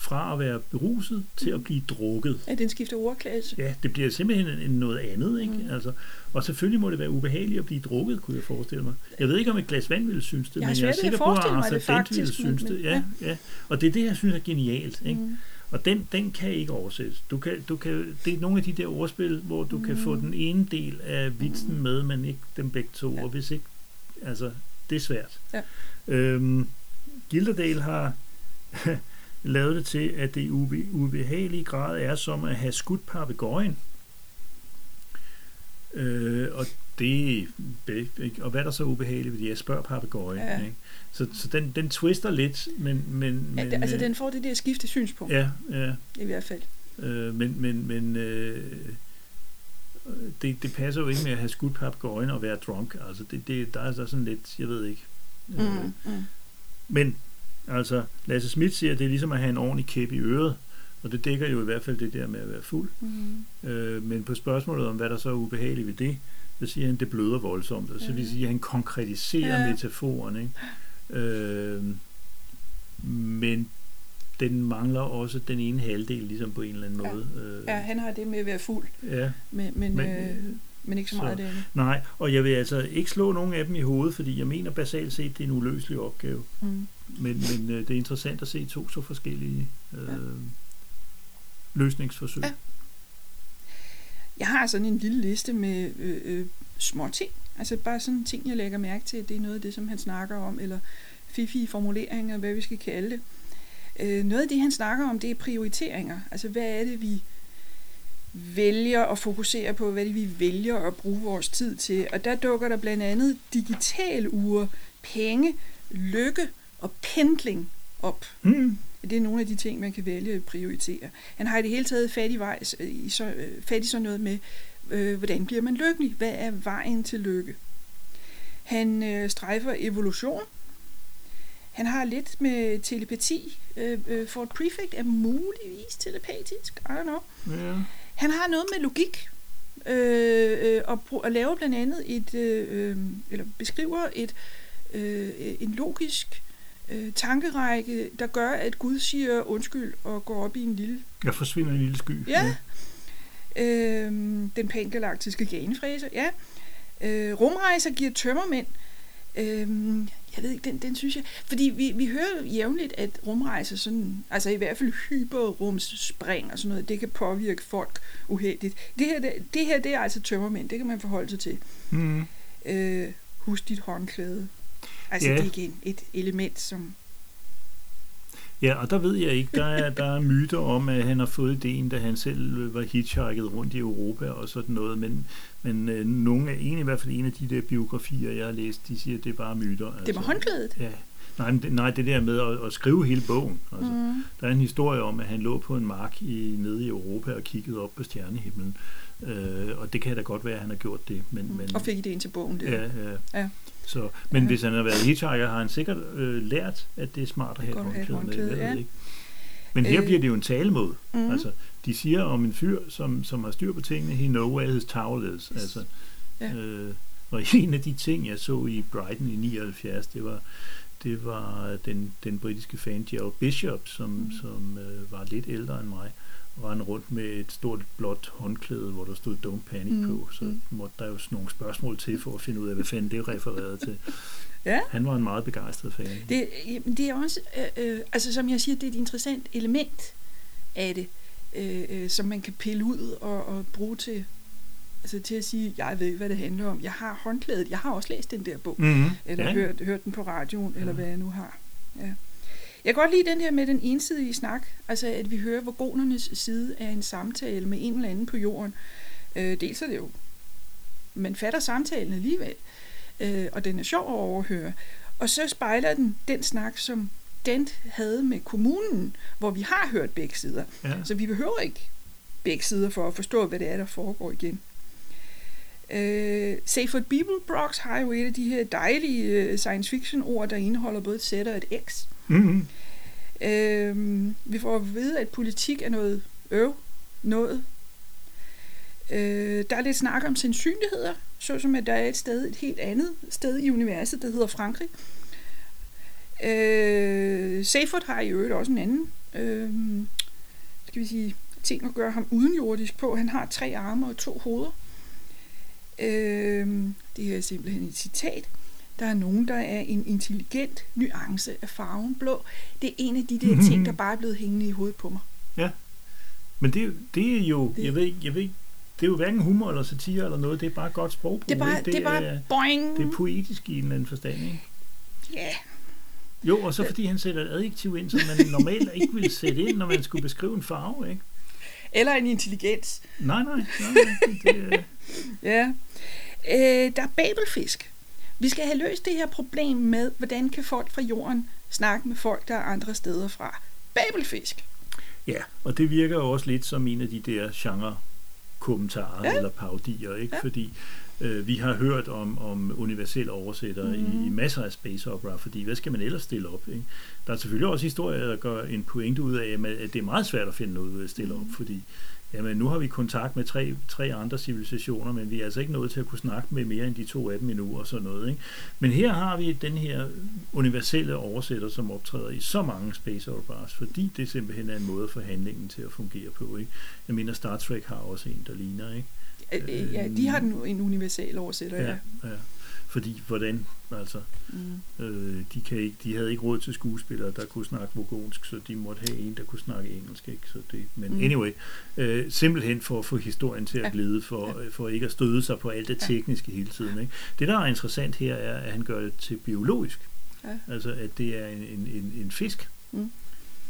fra at være beruset til at blive drukket. Ja, den skifter ordklasse. Ja, det bliver simpelthen en, noget andet. Ikke? Mm. Altså, og selvfølgelig må det være ubehageligt at blive drukket, kunne jeg forestille mig. Jeg ved ikke, om et glas vand ville synes det, jeg men jeg er sikker på, at Arthur Dent ville synes det. Ja, ja. ja. Og det er det, jeg synes er genialt. Ikke? Mm. Og den, den kan ikke oversættes. Du kan, du kan, det er nogle af de der ordspil, hvor du mm. kan få mm. den ene del af vitsen mm. med, men ikke dem begge to. Ja. Og hvis ikke, altså, det er svært. Ja. Øhm, Gilderdale har lavet det til, at det i ube, ubehagelige grad er som at have skudt papegøjen. Øh, og det og hvad er der så ubehageligt ved det? Jeg spørger papegøjen. Ja. Ikke? Så, så den, den twister lidt, men... men, ja, men altså den får det der skifte synspunkt. Ja, ja. I hvert fald. Øh, men men, men øh, det, det passer jo ikke med at have skudt papegøjen og være drunk. Altså det, det, der er så sådan lidt, jeg ved ikke. Øh, mm, mm. Men Altså, Lasse Schmidt siger, at det er ligesom at have en ordentlig kæp i øret, og det dækker jo i hvert fald det der med at være fuld. Mm. Øh, men på spørgsmålet om, hvad der så er ubehageligt ved det, så siger han, at det bløder voldsomt. Og så vil sige, at han konkretiserer ja. metaforen. Ikke? Øh, men den mangler også den ene halvdel, ligesom på en eller anden måde. Ja, øh, ja han har det med at være fuld. Ja. Men, men, men øh, men ikke så, så meget det andet. Nej, og jeg vil altså ikke slå nogen af dem i hovedet, fordi jeg mener basalt set, det er en uløselig opgave. Mm. Men, men øh, det er interessant at se to så forskellige øh, ja. løsningsforsøg. Ja. Jeg har sådan en lille liste med øh, øh, små ting. Altså bare sådan ting, jeg lægger mærke til. Det er noget af det, som han snakker om, eller fifi formuleringer, hvad vi skal kalde det. Øh, noget af det, han snakker om, det er prioriteringer. Altså hvad er det, vi vælger at fokusere på, hvad det vi vælger at bruge vores tid til. Og der dukker der blandt andet digital ure, penge, lykke og pendling op. Mm. Det er nogle af de ting, man kan vælge at prioritere. Han har i det hele taget fat i, vej, i, så, øh, fat i sådan noget med, øh, hvordan bliver man lykkelig? Hvad er vejen til lykke? Han øh, strejfer evolution. Han har lidt med telepati. Øh, øh, for et prefect er muligvis telepatisk. I don't know. Ja. Han har noget med logik. Øh, øh, og, og laver blandt andet et, øh, øh, eller beskriver et, øh, en logisk øh, tankerække, der gør, at Gud siger undskyld og går op i en lille... Jeg forsvinder i en lille sky. Ja. Øh, den pangalaktiske ganefræser, ja. Øh, rumrejser giver tømmermænd. Øh, jeg ved ikke, den, den synes jeg... Fordi vi, vi hører jævnligt, at rumrejser sådan... Altså i hvert fald hyperrumsspring og sådan noget, det kan påvirke folk uheldigt. Det her, det, det her, det er altså tømmermænd. Det kan man forholde sig til. Mm. Øh, husk dit håndklæde. Altså Ja. det er igen et element, som... Ja, og der ved jeg ikke, der er, der er myter om, at han har fået ideen, da han selv var hitchhiket rundt i Europa og sådan noget, men, men øh, nogle af, en, i hvert fald en af de der biografier, jeg har læst, de siger, at det er bare myter. Altså. Det var håndklædet. Ja. Nej, det, nej, det der med at, at skrive hele bogen. Altså, Mm. Der er en historie om, at han lå på en mark i, nede i Europa og kiggede op på stjernehimlen. Øh, og det kan da godt være, at han har gjort det. Men, men, Og fik idéen til bogen der. Ja, ja. Ja. Så, men Ja. hvis han har været hitchhiker, har han sikkert øh, lært, at det er smart at have et håndklæde med. Jeg ja. ikke. Men her Øh. bliver det jo en talemåde. Mhm. Altså, de siger om en fyr, som, som har styr på tingene, he know where his towel is. Yes. Altså, Ja. øh, og en af de ting, jeg så i Brighton i 79, det var, det var den, den britiske fan Gerald Bishop, som, mm. som øh, var lidt ældre end mig, og rendte rundt med et stort blåt håndklæde, hvor der stod Don't Panic Mm, på, så mm. måtte der jo nogle spørgsmål til for at finde ud af, hvad fanden det refererede til. Ja. Han var en meget begejstret fan. Det, det er også, øh, øh, altså som jeg siger, det er et interessant element af det, øh, øh, som man kan pille ud og, og bruge til, altså til at sige, jeg ved ikke, hvad det handler om. Jeg har håndklædet, jeg har også læst den der bog, Mm-hmm. eller ja. hørt, hørt den på radioen, eller Ja. hvad jeg nu har. Ja. Jeg kan godt lide den her med den ensidige snak, altså at vi hører vogonernes side af en samtale med en eller anden på jorden. Øh, dels er det jo, man fatter samtalen alligevel, øh, og den er sjov at overhøre. Og så spejler den den snak, som Dent havde med kommunen, hvor vi har hørt begge sider. Ja. Så vi behøver ikke begge sider for at forstå, hvad det er, der foregår igen. Øh, Seyfried Bibelbrox har jo et af de her dejlige øh, science fiction ord, der indeholder både et Z og et X. Mm-hmm. Øh, vi får at vide, at politik er noget øv, noget. Øh, der er lidt snak om sandsynligheder, såsom at der er et sted, et helt andet sted i universet, der hedder Frankrig. Øh, Seyfert har i øvrigt også en anden, øh, skal vi sige, ting at gøre ham udenjordisk på. Han har tre arme og to hoveder. Øh, det her er simpelthen et citat. Der er nogen, der er en intelligent nuance af farven blå. Det er en af de der ting, der bare er blevet hængende i hovedet på mig. Men det, det er jo, Det- jeg ved ikke, jeg ved ikke, det er jo hverken humor eller satire eller noget, det er bare godt sprogbrug. Det er bare, ikke? det er bare boing. det er poetisk i en eller anden forstand, ikke? Ja, Jo, og så fordi han sætter et adjektiv ind, som man normalt ikke ville sætte ind, når man skulle beskrive en farve, ikke? eller en intelligens. Nej, nej, nej, nej det, er- Ja. Øh, der er babelfisk. Vi skal have løst det her problem med, hvordan kan folk fra jorden snakke med folk, der er andre steder fra. Babelfisk. ja, og det virker jo også lidt som en af de der genre kommentarer Ja. eller parodier, ikke? Ja. Fordi øh, vi har hørt om, om universelle oversættere Mhm. mm. i, i masser af space opera, fordi hvad skal man ellers stille op, ikke? Der er selvfølgelig også historier, der gør en pointe ud af, at det er meget svært at finde noget ud af at stille op, Mhm. fordi jamen, nu har vi kontakt med tre, tre andre civilisationer, men vi er altså ikke nået til at kunne snakke med mere end de to af dem endnu og sådan noget, ikke? Men her har vi den her universelle oversætter, som optræder i så mange space operas, fordi det simpelthen er en måde få handlingen til at fungere på, ikke? Jeg mener, Star Trek har også en, der ligner, ikke? Ja, de har den, en universal oversætter, ja. ja. ja. Fordi hvordan, altså, Mm. øh, de, kan ikke, de havde ikke råd til skuespillere, der kunne snakke vogonsk, så de måtte have en, der kunne snakke engelsk, ikke? Så det, men Mm. anyway, øh, simpelthen for at få historien til at glide, for, Ja. for ikke at støde sig på alt det tekniske hele tiden, ikke? Det, der er interessant her, er, at han gør det til biologisk. Ja. Altså, at det er en, en, en, en fisk, Mm.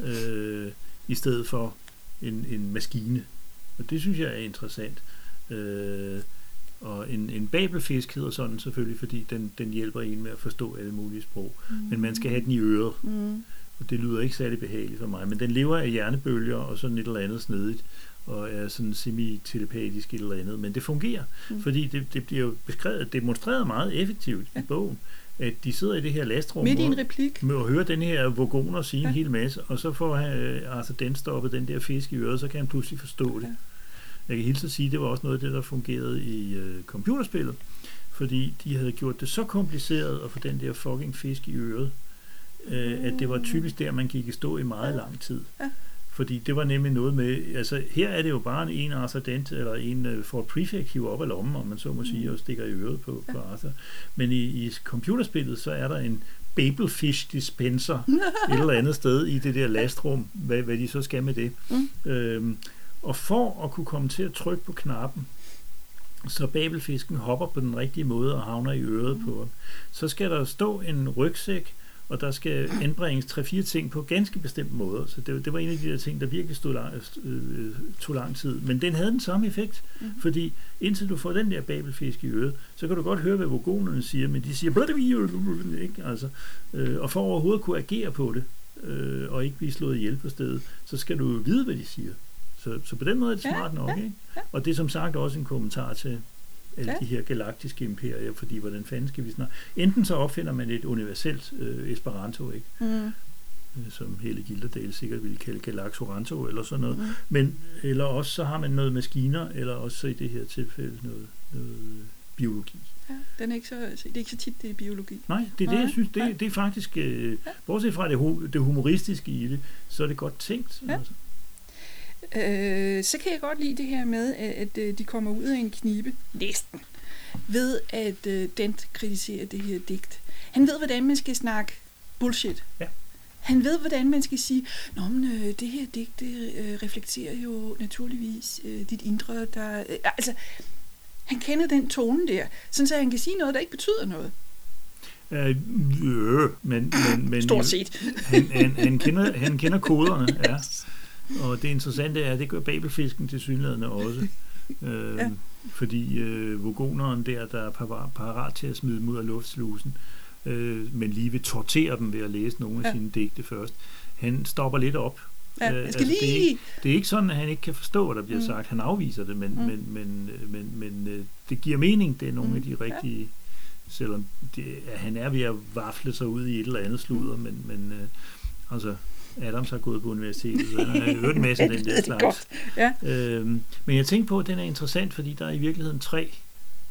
øh, i stedet for en, en maskine. Og det synes jeg er interessant. Øh, og en, en babelfisk hedder sådan selvfølgelig, fordi den, den hjælper en med at forstå alle mulige sprog. Mm. Men man skal have den i øret. Mm. og det lyder ikke særlig behageligt for mig, men den lever af hjernebølger og sådan et eller andet snedigt, og er sådan semi-telepatisk eller andet, men det fungerer, mm. fordi det, det bliver jo beskrevet, demonstreret meget effektivt ja. i bogen, at de sidder i det her lastrum Midt i en replik. med at høre den her vogoner sige ja. en hel masse, og så får han, øh, altså den stoppet den der fisk i øret, så kan han pludselig forstå det. Ja. Jeg kan hilse at sige, at det var også noget af det, der fungerede i øh, computerspillet, fordi de havde gjort det så kompliceret at få den der fucking fisk i øret, øh, at det var typisk der, man gik i stå i meget lang tid. Ja. Fordi det var nemlig noget med, altså her er det jo bare en Arthur Dent, eller en uh, Ford Prefect hiver op af lommen, om man så må sige, mm. og stikker i øret på, på Arthur. Men i, i computerspillet, så er der en Babelfish dispenser et eller andet sted i det der lastrum, hvad, hvad de så skal med det. Mm. Øhm, og for at kunne komme til at trykke på knappen, så babelfisken hopper på den rigtige måde og havner i øret mm. på så skal der stå en rygsæk og der skal anbringes tre-fire ting på ganske bestemte måder. Så det, det var en af de der ting, der virkelig stod lang, øh, tog lang tid. Men den havde den samme effekt, mm. fordi indtil du får den der babelfisk i øret, så kan du godt høre, hvad vogonerne siger, men de siger ikke? Altså, øh, og for overhovedet kunne agere på det, øh, og ikke blive slået ihjel på stedet, så skal du vide, hvad de siger. Så, så på den måde er det smart ja, nok, ja, ikke? Ja. Og det er som sagt også en kommentar til, alle ja. de her galaktiske imperier, fordi hvordan fanden skal vi snakke? Enten så opfinder man et universelt øh, Esperanto, ikke? Mm. Øh, som Helle Gilderdal sikkert ville kalde Galaxoranto eller sådan noget. Mm. Men, eller også så har man noget maskiner, eller også så i det her tilfælde noget, noget biologi. Ja, den er ikke så, det er ikke så tit, det er biologi. Nej, det er Nej. det, jeg synes. Det, det er faktisk, øh, ja. bortset fra det, det humoristiske i det, så er det godt tænkt. Ja. Altså. Øh, så kan jeg godt lide det her med, at, at øh, de kommer ud af en knibe, næsten, ved at øh, Dent kritiserer det her digt. Han ved, hvordan man skal snakke bullshit. Ja. Han ved, hvordan man skal sige, Nå, men, øh, det her digt det, øh, reflekterer jo naturligvis øh, dit indre. Der, øh, altså, han kender den tone der, sådan så han kan sige noget, der ikke betyder noget. Øh, øh, men, men, men, Stort set. Han, han, han, kender, han kender koderne, ja. Og det interessante er, at det gør babelfisken til synlædende også. Øh, ja. Fordi øh, vogoneren der, der er parat, til at smide dem ud af luftslusen, øh, men lige vil tortere dem ved at læse nogle af ja. sine digte først, han stopper lidt op. Ja, øh, altså, lige... det, er ikke, det er ikke sådan, at han ikke kan forstå, hvad der bliver mm. sagt. Han afviser det, men, mm. men, men, men, men øh, det giver mening. Det er nogle mm. af de rigtige... Ja. Selvom det, han er ved at vafle sig ud i et eller andet sludder, men, men øh, altså, Adams har gået på universitetet, så han har en masse af den der slags. Ja. Øhm, men jeg tænkte på, at den er interessant, fordi der er i virkeligheden tre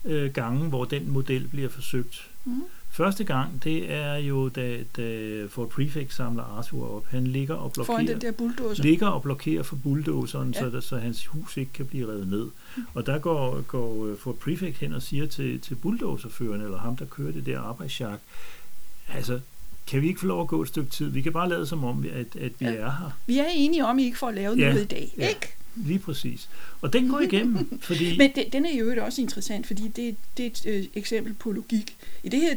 øh, gange, hvor den model bliver forsøgt. Mm. Første gang, det er jo, da, da Ford Prefect samler Arthur op. Han ligger og blokerer, den der bulldozer. ligger og blokerer for bulldozeren, ja. så, der, så hans hus ikke kan blive revet ned. Mm. Og der går, går øh, Ford Prefect hen og siger til, til bulldozerføreren, eller ham, der kører det der arbejdsjak, altså, kan vi ikke få lov at gå et stykke tid? Vi kan bare lade som om, at, at vi ja. er her. Vi er enige om, at I ikke får lavet ja. noget i dag, ja. ikke? Lige præcis. Og den går igennem, fordi... Men det, den er jo også interessant, fordi det, det er et øh, eksempel på logik. I det her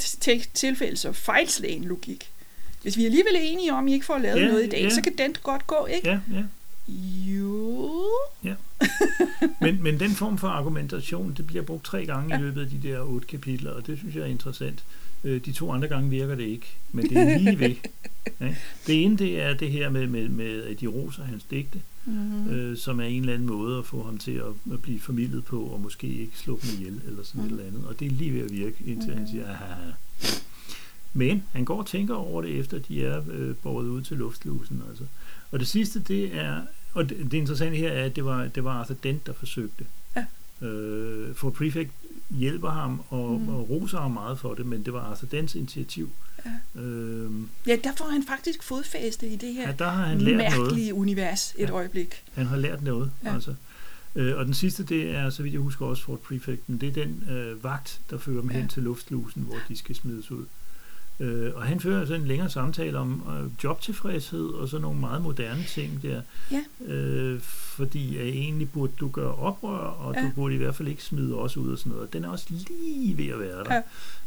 tilfælde så fejlslagen logik. Hvis vi alligevel er enige om, at I ikke får lavet ja, noget i dag, ja. så kan den godt gå, ikke? Ja, ja. Jo. Ja. Men, men den form for argumentation, det bliver brugt tre gange ja. i løbet af de der otte kapitler, og det synes jeg er interessant. Øh, de to andre gange virker det ikke, men det er lige ved. Ja. Det ene det er det her med, med, med at de roser hans digte, mm-hmm. øh, som er en eller anden måde at få ham til at, at blive formidlet på, og måske ikke slå dem ihjel, eller sådan mm. et eller andet. Og det er lige ved at virke, indtil mm. han siger, Aha. Men han går og tænker over det, efter de er øh, båret ud til luftslusen. Altså. Og det sidste, det er, og det, det interessante her er, at det var, det var altså den, der forsøgte. Ja. Øh, for Prefect hjælper ham og, mm. og roser ham meget for det, men det var altså dens initiativ. Ja. Øhm, ja, der får han faktisk fodfæste i det her ja, der har han lært mærkelige noget. univers et ja, øjeblik. Han har lært noget. Ja. Altså. Øh, og den sidste, det er, så vidt jeg husker også Fort Prefecten, det er den øh, vagt, der fører dem ja. hen til luftslusen, hvor de skal smides ud. Øh, og han fører altså en længere samtale om øh, jobtilfredshed og sådan nogle meget moderne ting der. Ja. Øh, fordi at egentlig burde du gøre oprør, og ja. du burde i hvert fald ikke smide os ud og sådan noget. Den er også lige ved at være der. Ja.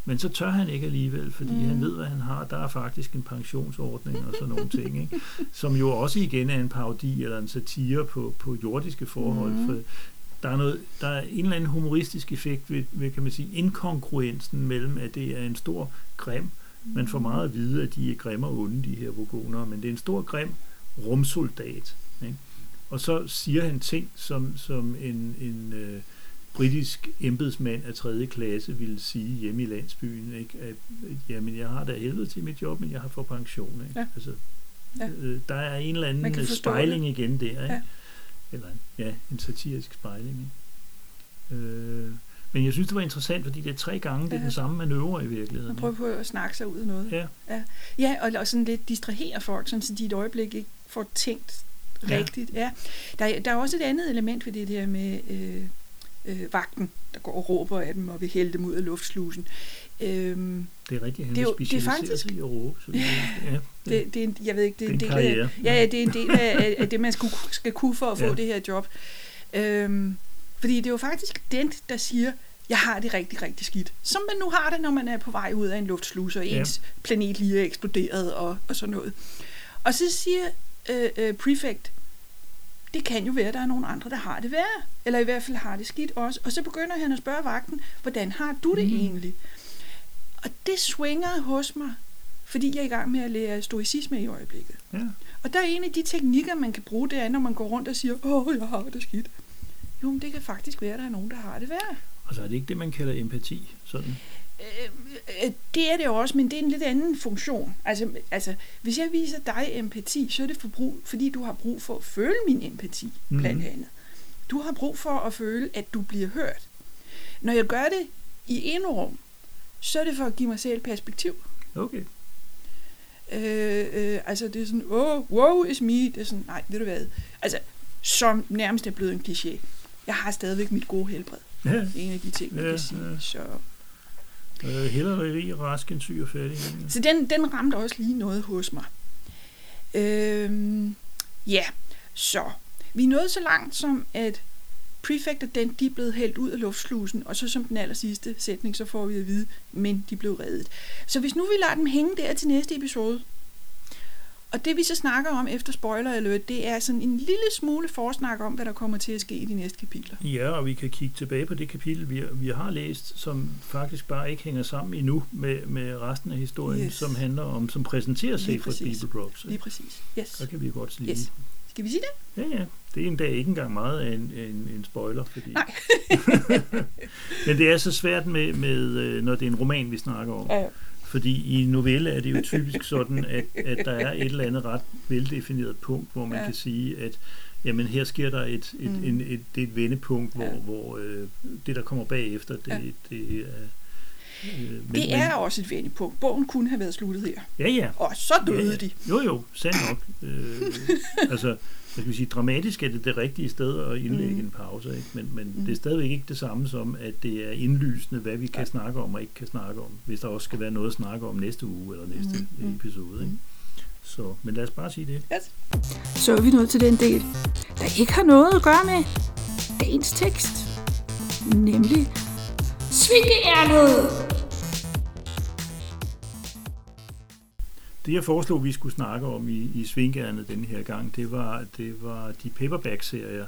Men så tør han ikke alligevel, fordi mm. han ved, hvad han har. Der er faktisk en pensionsordning og sådan nogle ting, ikke? som jo også igen er en parodi eller en satire på, på jordiske forhold. Mm. For der er, noget, der er en eller anden humoristisk effekt ved, ved kan man sige, inkongruensen mellem, at det er en stor, grim Man får meget at vide, at de er grimme og onde, de her vogoner, men det er en stor grim rumsoldat. Ikke? Og så siger han ting, som, som en, en øh, britisk embedsmand af tredje klasse ville sige hjemme i landsbyen, ikke? At, jamen, jeg har da helvede til mit job, men jeg har fået pension. Ikke? Ja. Altså, Ja. øh, der er en eller anden forstå spejling igen der. Ikke? Ja. Eller ja, en satirisk spejling. Ikke? Øh, men jeg synes, det var interessant, fordi det er tre gange, det er Ja. den samme manøvre i virkeligheden. Man prøver på at snakke sig ud af noget. Ja, Ja, og, og sådan lidt distrahere folk, sådan, så de et øjeblik ikke får tænkt Ja. rigtigt. Ja. Der, er- der er også et andet element ved det der med øh, øh, vagten, der går og råber af dem og vil hælde dem ud af luftslusen. Øhm, det er rigtigt. Han Det er det jo- det er faktisk- i at råbe. Så det, ja, det, det er en, jeg ved ikke, det er en Det er del en af, karriere. ja, ja, det er en del af, af, af det, man skal, skal kunne for at få Ja. det her job. Øhm, fordi det er jo faktisk den, der siger, jeg har det rigtig, rigtig skidt. Som man nu har det, når man er på vej ud af en luftsluse, og Ja. ens planet lige er eksploderet og, og sådan noget. Og så siger øh, øh, Prefect, det kan jo være, at der er nogle andre, der har det værre. Eller i hvert fald har det skidt også. Og så begynder han at spørge vagten, hvordan har du det Mm. egentlig? Og det swinger hos mig, fordi jeg er i gang med at lære stoicisme i øjeblikket. ja. Og der er en af de teknikker, man kan bruge, det er, når man går rundt og siger, åh, jeg har det skidt. Jo, men det kan faktisk være, at der er nogen, der har det værre. Altså er det ikke det, man kalder empati? Sådan. Øh, øh, det er det også, men det er en lidt anden funktion. Altså, altså hvis jeg viser dig empati, så er det for brug, fordi du har brug for at føle min empati, Mhm. blandt andet. Du har brug for at føle, at du bliver hørt. Når jeg gør det i en rum, så er det for at give mig selv perspektiv. Okay. Øh, øh, altså det er sådan, oh, wow is me. Det er sådan, nej, ved du hvad? Altså, som nærmest er blevet en kliché. Jeg har stadigvæk mit gode helbred. Ja. Det er en af de ting, man Ja, kan sige. ja. Så, Øh, hellere rig, rask end syg og fattig. så den, den ramte også lige noget hos mig. Øhm, ja, så vi er nået så langt som, at Prefect og den, de er blevet hældt ud af luftslusen, og så som den aller sidste sætning, så får vi at vide, men de blev reddet. Så hvis nu vi lader dem hænge der til næste episode, og det vi så snakker om efter spoiler alert, det er sådan en lille smule forsnak om, hvad der kommer til at ske i de næste kapitler. Ja, og vi kan kigge tilbage på det kapitel, vi, vi har læst, som faktisk bare ikke hænger sammen endnu med, med resten af historien, Yes. som handler om, som præsenterer Sacred præcis. People Drops. Lige præcis. Yes. Så kan vi godt sige. Yes. Skal vi sige det? Ja, ja. Det er endda ikke engang meget af en, en, en spoiler, fordi... Nej. Men det er så svært med, med, øh, når det er en roman, vi snakker om. Ja, ja. Fordi i novelle er det jo typisk sådan, at, at der er et eller andet ret veldefineret punkt, hvor man Ja. kan sige, at jamen, her sker der et, et, Mm. en, et, det er et vendepunkt, hvor, Ja. hvor øh, det, der kommer bagefter, det, Ja. det er... Øh, men, Det er også et vendepunkt. Bogen kunne have været sluttet her. Ja, ja. Og så døde ja, ja. de. Jo, jo, sandt nok. Øh, altså, hvad skal vi sige, dramatisk er det det rigtige sted at indlægge Mm. en pause, ikke? men, men Mm. det er stadigvæk ikke det samme som, at det er indlysende, hvad vi kan Nej. snakke om og ikke kan snakke om, hvis der også skal være noget at snakke om næste uge eller næste Mm, mm, episode. Ikke? mm. Så, men lad os bare sige det. Yes. Så er vi nået til den del, der ikke har noget at gøre med dagens tekst. Nemlig Svingeærnet! Det jeg foreslog, vi skulle snakke om i, i Svingærnet denne her gang, det var, det var de paperback-serier,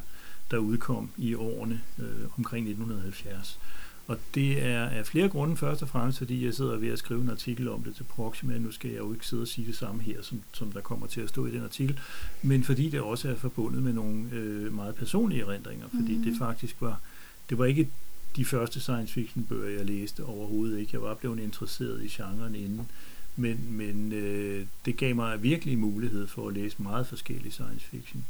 der udkom i årene øh, omkring 1970. Og det er af flere grunde. Først og fremmest, fordi jeg sidder ved at skrive en artikel om det til Proxima. Nu skal jeg jo ikke sidde og sige det samme her, som, som der kommer til at stå i den artikel. Men fordi det også er forbundet med nogle øh, meget personlige erindringer. Fordi Mhm. det faktisk var, det var ikke de første science fiction bøger, jeg læste overhovedet ikke. Jeg var blevet interesseret i genren inden. Men, men øh, det gav mig virkelig mulighed for at læse meget forskellig science fiction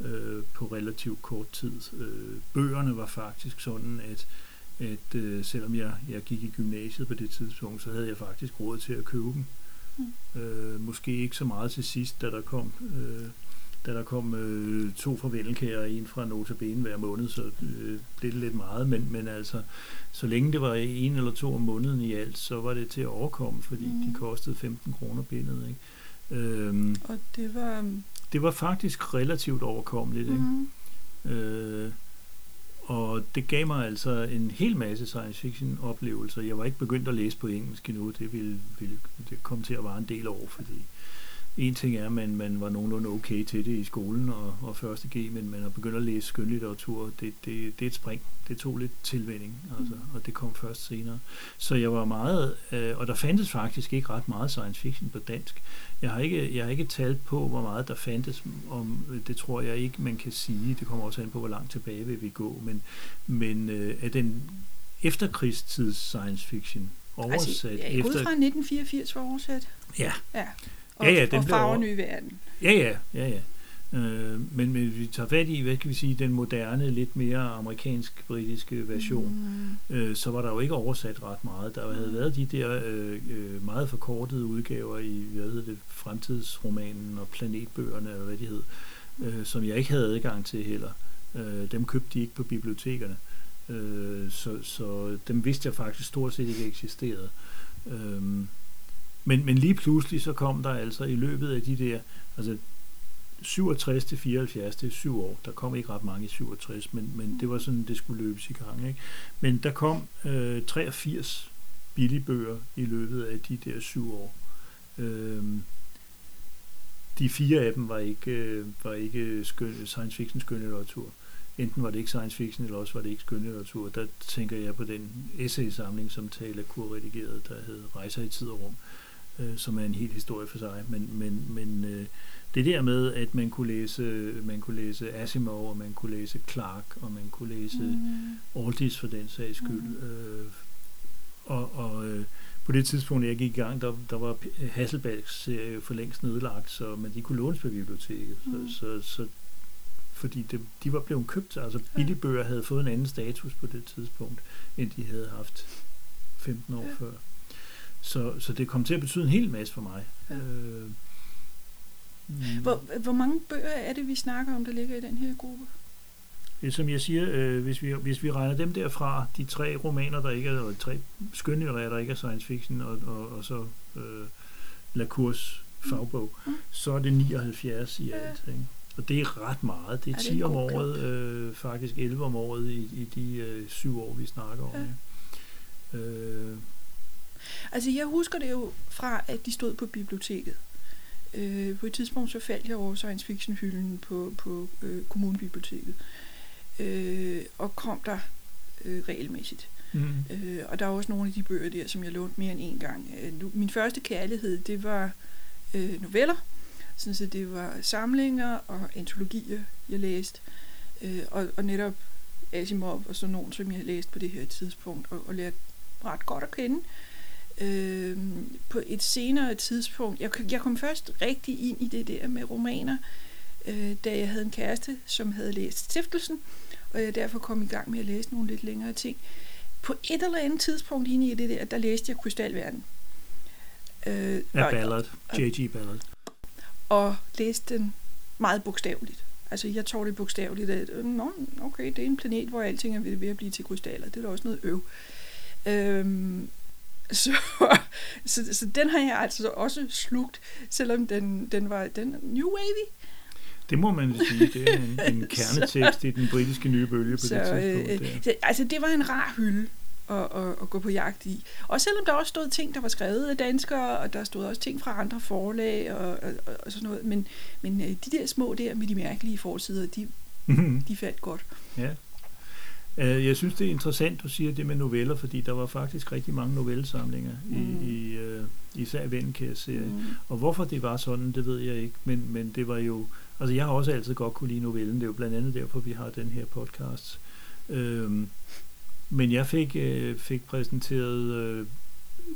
øh, på relativt kort tid. Øh, bøgerne var faktisk sådan, at, at øh, selvom jeg, jeg gik i gymnasiet på det tidspunkt, så havde jeg faktisk råd til at købe dem. Mm. Øh, måske ikke så meget til sidst, da der kom, øh, da der kom øh, to fra Vennelkær og en fra Notabene hver måned, så øh, blev det lidt meget, men, men altså, så længe det var en eller to om måneden i alt, så var det til at overkomme, fordi mm. Mm. de kostede 15 kroner bindet. Ikke? Øhm, Og det var... det var faktisk relativt overkommeligt. Ikke? Mm, Øh, og det gav mig altså en hel masse science fiction oplevelser. Jeg var ikke begyndt at læse på engelsk endnu. Det ville, ville det kom til at vare en del år, fordi en ting er, at man, man var nogenlunde okay til det i skolen og, og første G, men man har begyndt at læse skønlitteratur. Det, det, det er et spring. Det tog lidt tilvænding, altså, mm. og det kom først senere. Så jeg var meget, øh, og der fandtes faktisk ikke ret meget science fiction på dansk. Jeg har ikke, jeg har ikke talt på, hvor meget der fandtes om, det tror jeg ikke, man kan sige. Det kommer også an på, hvor langt tilbage vil vi gå, men, men øh, at den efterkrigstids science fiction oversat altså, ja, efter... Ud fra 1984 var oversat? Ja. Ja, og, ja, ja, den og farverne i verden. Ja, ja, ja, ja. Øh, men, men vi tager fat i, hvad kan vi sige, den moderne, lidt mere amerikansk-britiske version, mm. øh, så var der jo ikke oversat ret meget. Der havde mm. været de der øh, øh, meget forkortede udgaver i, hvad hedder det, fremtidsromanen og planetbøgerne, eller hvad de hed, øh, som jeg ikke havde adgang til heller. Øh, dem købte de ikke på bibliotekerne. Øh, så, så dem vidste jeg faktisk stort set ikke eksisterede. Øh, men, men lige pludselig så kom der altså i løbet af de der, altså 67 til 74, det er syv år. Der kom ikke ret mange i 67, men, men det var sådan, det skulle løbes i gang. Ikke? Men der kom øh, 83 billigbøger i løbet af de der syv år. Øh, de fire af dem var ikke, øh, var ikke skøn, science fiction skønlitteratur. Enten var det ikke science fiction, eller også var det ikke skønlitteratur. Der tænker jeg på den essay-samling, som Tale Kur redigerede, der hed Rejser i tid og rum, øh, som er en helt historie for sig. Men, men, men øh, det der med, at man kunne læse, man kunne læse Asimov, og man kunne læse Clark, og man kunne læse mm. Aldis for den sags skyld. Mm. Øh, og og øh, på det tidspunkt, jeg gik i gang, der, der var Hasselbalgs serie for længst nedlagt, så, men de kunne lånes på biblioteket. Mm. Så, så, så fordi det, de var blevet købt, altså billigbøger havde fået en anden status på det tidspunkt, end de havde haft 15 år ja. før. Så, så det kom til at betyde en hel masse for mig. Ja. Øh, Mm. Hvor, hvor mange bøger er det, vi snakker om, der ligger i den her gruppe? Det, som jeg siger, øh, hvis, vi, hvis vi regner dem derfra, de tre romaner, der ikke er, eller tre skønlitterære, der ikke er science fiction, og, og, og så øh, Lacours fagbog, mm. så er det 79 i alt. Ja. Ikke? Og det er ret meget. Det er, ja, 10 om året, øh, faktisk 11 om året i, i de øh, syv år, vi snakker om. Ja. Øh. Altså jeg husker det jo fra, at de stod på biblioteket. Øh, på et tidspunkt så faldt jeg over science fiction hylden på, på øh, kommunebiblioteket, øh, og kom der øh, regelmæssigt. Mm. Øh, og der er også nogle af de bøger der, som jeg lånte mere end en gang. Øh, nu, min første kærlighed, det var øh, noveller, sådan så det var samlinger og antologier, jeg læste, øh, og, og netop Asimov og sådan nogen, som jeg læste på det her tidspunkt, og, og lærte ret godt at kende. Øh, øh, på et senere tidspunkt. Jeg, jeg kom først rigtig ind i det der med romaner, øh, da jeg havde en kæreste, som havde læst Stiftelsen, og jeg derfor kom i gang med at læse nogle lidt længere ting. På et eller andet tidspunkt inde i det der, der læste jeg Krystalverden. Øh, ja, Ballard. J.G. Ballard. Og læste den meget bogstaveligt. Altså, jeg tror det bogstaveligt, at Nå, okay, det er en planet, hvor alting er ved at blive til krystaller. Det er da også noget øv. Øhm, så, så, så den har jeg altså også slugt, selvom den, den var den New Wavy. Det må man sige, det er en, en kernetekst i den britiske nye bølge på så, det tidspunkt. Øh, så, altså det var en rar hylde at, at, at gå på jagt i. Og selvom der også stod ting, der var skrevet af danskere, og der stod også ting fra andre forlag og, og, og sådan noget, men, men øh, de der små der med de mærkelige forsider, de, mm-hmm. de faldt godt. Ja. Øh, jeg synes, det er interessant, du siger det med noveller, fordi der var faktisk rigtig mange novellesamlinger mm. i, i uh, især Vennkærs-serien. Mm. Og hvorfor det var sådan, det ved jeg ikke, men, men det var jo... Altså, jeg har også altid godt kunne lide novellen, det er jo blandt andet derfor, vi har den her podcast. Øhm, men jeg fik, øh, fik præsenteret øh,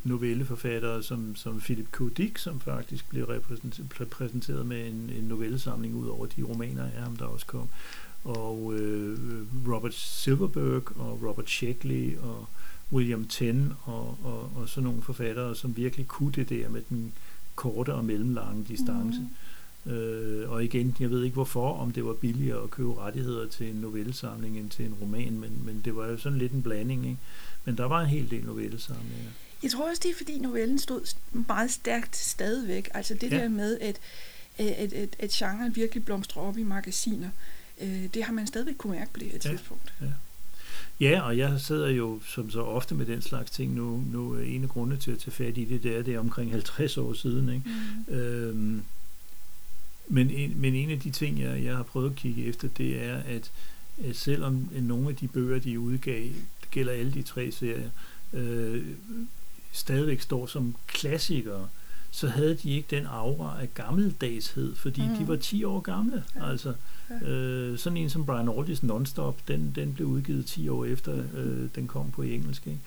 novelleforfattere som, som Philip K. Dick, som faktisk blev repræsenteret med en, en novellesamling ud over de romaner af ham, der også kom og øh, Robert Silverberg og Robert Sheckley og William Tenn og, og, og sådan nogle forfattere, som virkelig kunne det der med den korte og mellemlange distance. Mm. Øh, og igen, jeg ved ikke hvorfor, om det var billigere at købe rettigheder til en novellesamling end til en roman, men, men det var jo sådan lidt en blanding. Ikke? Men der var en hel del novellesamlinger. Jeg tror også, det er fordi novellen stod meget stærkt stadigvæk. Altså det ja. der med, at, at, at, at genren virkelig blomstrer op i magasiner. Øh, det har man stadigvæk kunne mærke på det her tidspunkt. Ja, ja. Ja, og jeg sidder jo som så ofte med den slags ting nu. Nu er en af grundene til at tage fat i det, det er, det er omkring 50 år siden. Ikke? Mm. Øhm, men, en, men en af de ting, jeg, jeg har prøvet at kigge efter, det er, at, at selvom nogle af de bøger, de udgav, det gælder alle de tre serier, øh, stadigvæk står som klassikere, så havde de ikke den aura af gammeldagshed, fordi mm. de var 10 år gamle. Ja. Altså, øh, sådan en som Brian Aldis Nonstop, den, den blev udgivet 10 år efter, mm. øh, den kom på engelsk. Ikke?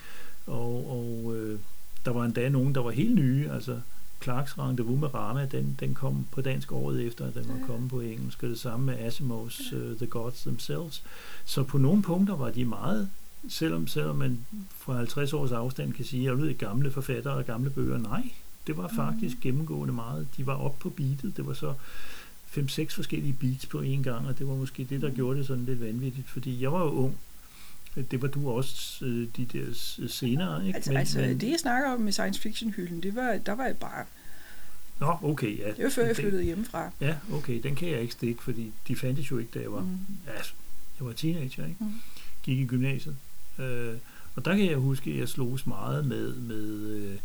Og, og øh, der var endda nogen, der var helt nye, altså Clarks Rendezvous med Rama, den, den kom på dansk året efter, at den var kommet på engelsk, og det samme med Asimovs uh, The Gods Themselves. Så på nogle punkter var de meget, selvom, selvom man fra 50 års afstand kan sige, at jeg ved gamle forfattere og gamle bøger, nej, det var faktisk gennemgående meget. De var op på beatet, det var så fem-seks forskellige beats på en gang, og det var måske det, der mm. gjorde det sådan lidt vanvittigt, fordi jeg var jo ung, det var du også øh, de der senere, ikke? Altså, men, altså men, det jeg snakker om med science fiction hylden, det var, der var jeg bare Nå, okay, ja. Det var før jeg flyttede hjemmefra. Ja, okay, den kan jeg ikke stikke, fordi de fandtes jo ikke, da jeg var, mm. ja, jeg var teenager, ikke? Mm. Gik i gymnasiet. Øh, og der kan jeg huske, at jeg slogs meget med, med øh,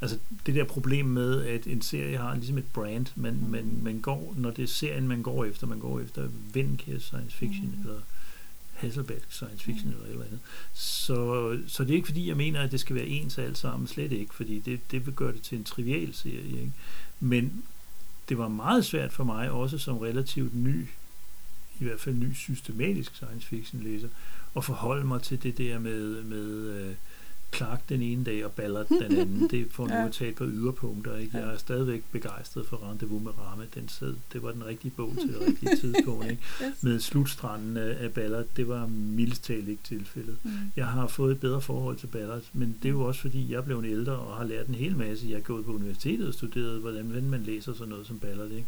altså det der problem med, at en serie har ligesom et brand, men mm. man, man går, når det er serien, man går efter, man går efter Vennkærs science fiction, mm. eller Hasselbalch science fiction mm. eller eller andet. Så, så det er ikke fordi, jeg mener, at det skal være ens alt sammen, slet ikke, fordi det, det vil gøre det til en trivial serie. Ikke? Men det var meget svært for mig, også som relativt ny, i hvert fald ny systematisk science fiction læser, at forholde mig til det der med, med øh, Clark den ene dag og Ballard den anden. Det får nu ja. at tage på yderpunkter. Ikke? Jeg er stadigvæk begejstret for Rendezvous med Rame. Den sad, det var den rigtige bog til det rigtige tidspunkt. Ikke? yes. Med slutstranden af Ballard, det var mildest talt ikke tilfældet. Mm. Jeg har fået et bedre forhold til Ballard, men det er jo også fordi, jeg blev en ældre og har lært en hel masse. Jeg er gået på universitetet og studeret, hvordan man læser sådan noget som Ballard. Ikke?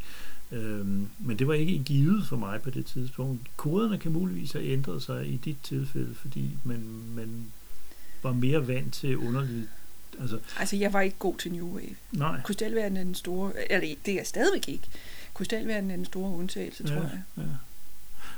Øhm, men det var ikke givet for mig på det tidspunkt. Koderne kan muligvis have ændret sig i dit tilfælde, fordi man, man var mere vant til underligt. Altså, altså, jeg var ikke god til New Wave. Nej. Krystalverden er den store, eller det er jeg stadigvæk ikke. Krystalverden er den store undtagelse, ja, tror jeg. Ja.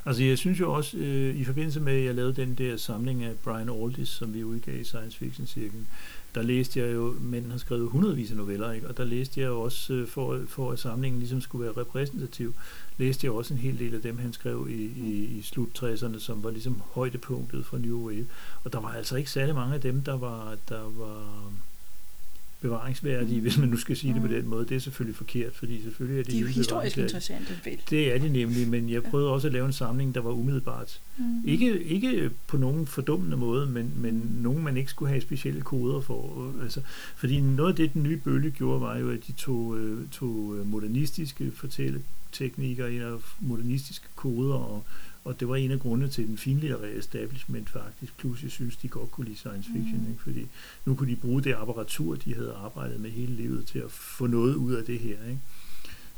Altså jeg synes jo også, øh, i forbindelse med, at jeg lavede den der samling af Brian Aldiss, som vi udgav i Science Fiction Cirkel, der læste jeg jo, mænd har skrevet hundredvis af noveller, ikke? og der læste jeg jo også, øh, for, for at samlingen ligesom skulle være repræsentativ, læste jeg også en hel del af dem, han skrev i, i, i slut 60'erne, som var ligesom højdepunktet for New Wave. Og der var altså ikke særlig mange af dem, der var, der var bevaringsværdige, mm. hvis man nu skal sige det på mm. den måde. Det er selvfølgelig forkert, fordi selvfølgelig er de, de er jo historisk interessante, vel? Det er de nemlig, men jeg prøvede ja. også at lave en samling, der var umiddelbart. Mm. Ikke, ikke på nogen fordummende måde, men, men mm. nogen, man ikke skulle have specielle koder for. Altså, fordi noget af det, den nye bølge gjorde, var jo, at de tog, øh, tog øh, modernistiske fortælleteknikker og modernistiske koder og og det var en af grundene til den finlitterære establishment faktisk pludselig synes, de godt kunne lide science fiction, mm. ikke? fordi nu kunne de bruge det apparatur, de havde arbejdet med hele livet til at få noget ud af det her. Ikke?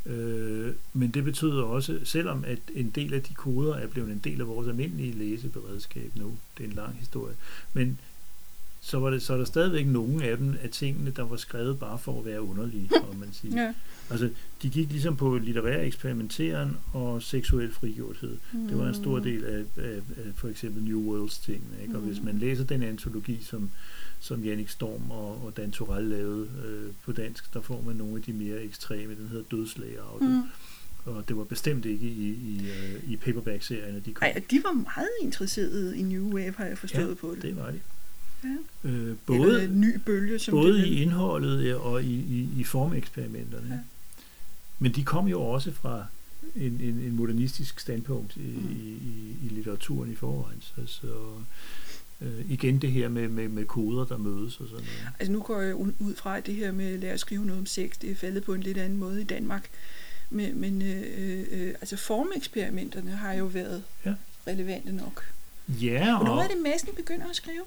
Øh, men det betyder også, selvom at en del af de koder er blevet en del af vores almindelige læseberedskab nu, det er en lang historie, men så, var det, så er der stadigvæk nogle af dem af tingene, der var skrevet bare for at være underlige, kan man sige. Ja. Altså, de gik ligesom på litterær eksperimenteren og seksuel frigjorthed. Mm. Det var en stor mm. del af, af, af for eksempel New Worlds ting. Ikke? Og mm. hvis man læser den antologi, som, som Jannik Storm og, og Dan Torell lavede øh, på dansk, der får man nogle af de mere ekstreme. Den hedder Dødslager. Mm. Og det var bestemt ikke i, i, uh, i paperback-serierne, de kom. Ej, de var meget interesserede i New Wave, har jeg forstået ja, på det. det var de. Ja. Øh, både en ny bølge, som både i indholdet og i, i, i formeksperimenterne. Ja. Men de kom jo også fra en, en, en modernistisk standpunkt i, mm. i, i, i litteraturen i forvejen. Så, så øh, igen det her med, med, med koder, der mødes og sådan noget. Altså nu går jeg ud fra, at det her med at lære at skrive noget om sex, det er faldet på en lidt anden måde i Danmark. Men, men øh, øh, altså formeksperimenterne har jo været ja. relevante nok. Ja, og... Hvornår er det, Madsen begynder at skrive?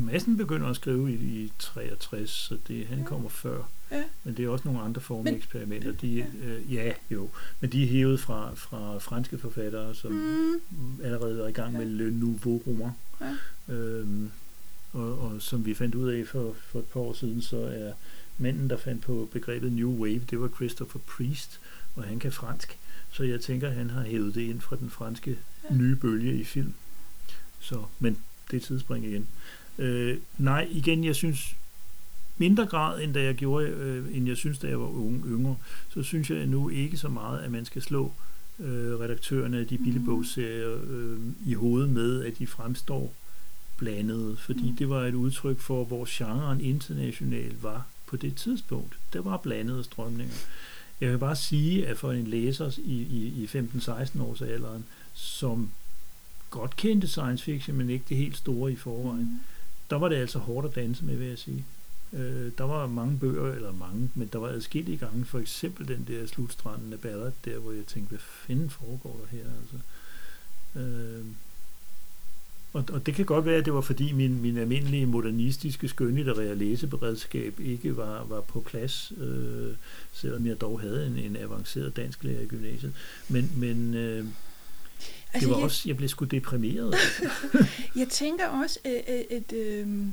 Madsen begynder at skrive i, i 63, så det, han ja. kommer før. Ja. Men det er også nogle andre former men, eksperimenter. De, ja. Øh, ja, jo. Men de er hævet fra, fra franske forfattere, som mm. allerede er i gang ja. med Le Nouveau Roman. Ja. Øhm, og, og som vi fandt ud af for, for et par år siden, så er manden, der fandt på begrebet New Wave, det var Christopher Priest, og han kan fransk. Så jeg tænker, at han har hævet det ind fra den franske ja. nye bølge i film. Så, men det er tidsspring igen. Øh, nej, igen, jeg synes, mindre grad, end da jeg gjorde, øh, end jeg synes, da jeg var unge, yngre, så synes jeg nu ikke så meget, at man skal slå øh, redaktørerne af de billigbogserier øh, i hovedet med, at de fremstår blandede, fordi mm. det var et udtryk for, hvor genren internationalt var på det tidspunkt. Der var blandede strømninger. Jeg vil bare sige, at for en læser i, i, i 15-16 års alderen, som godt kendte science fiction, men ikke det helt store i forvejen, mm der var det altså hårdt at danse med, vil jeg sige. Øh, der var mange bøger, eller mange, men der var adskillige gange, for eksempel den der slutstranden af Ballard, der hvor jeg tænkte, hvad fanden foregår der her? Altså, øh, og, og det kan godt være, at det var fordi min, min almindelige modernistiske skønlitterære læseberedskab ikke var, var på plads, øh, selvom jeg dog havde en, en avanceret dansk lærer i gymnasiet. Men, men øh, altså, det var jeg, også, jeg blev sgu deprimeret. jeg tænker også, at, at, at øh,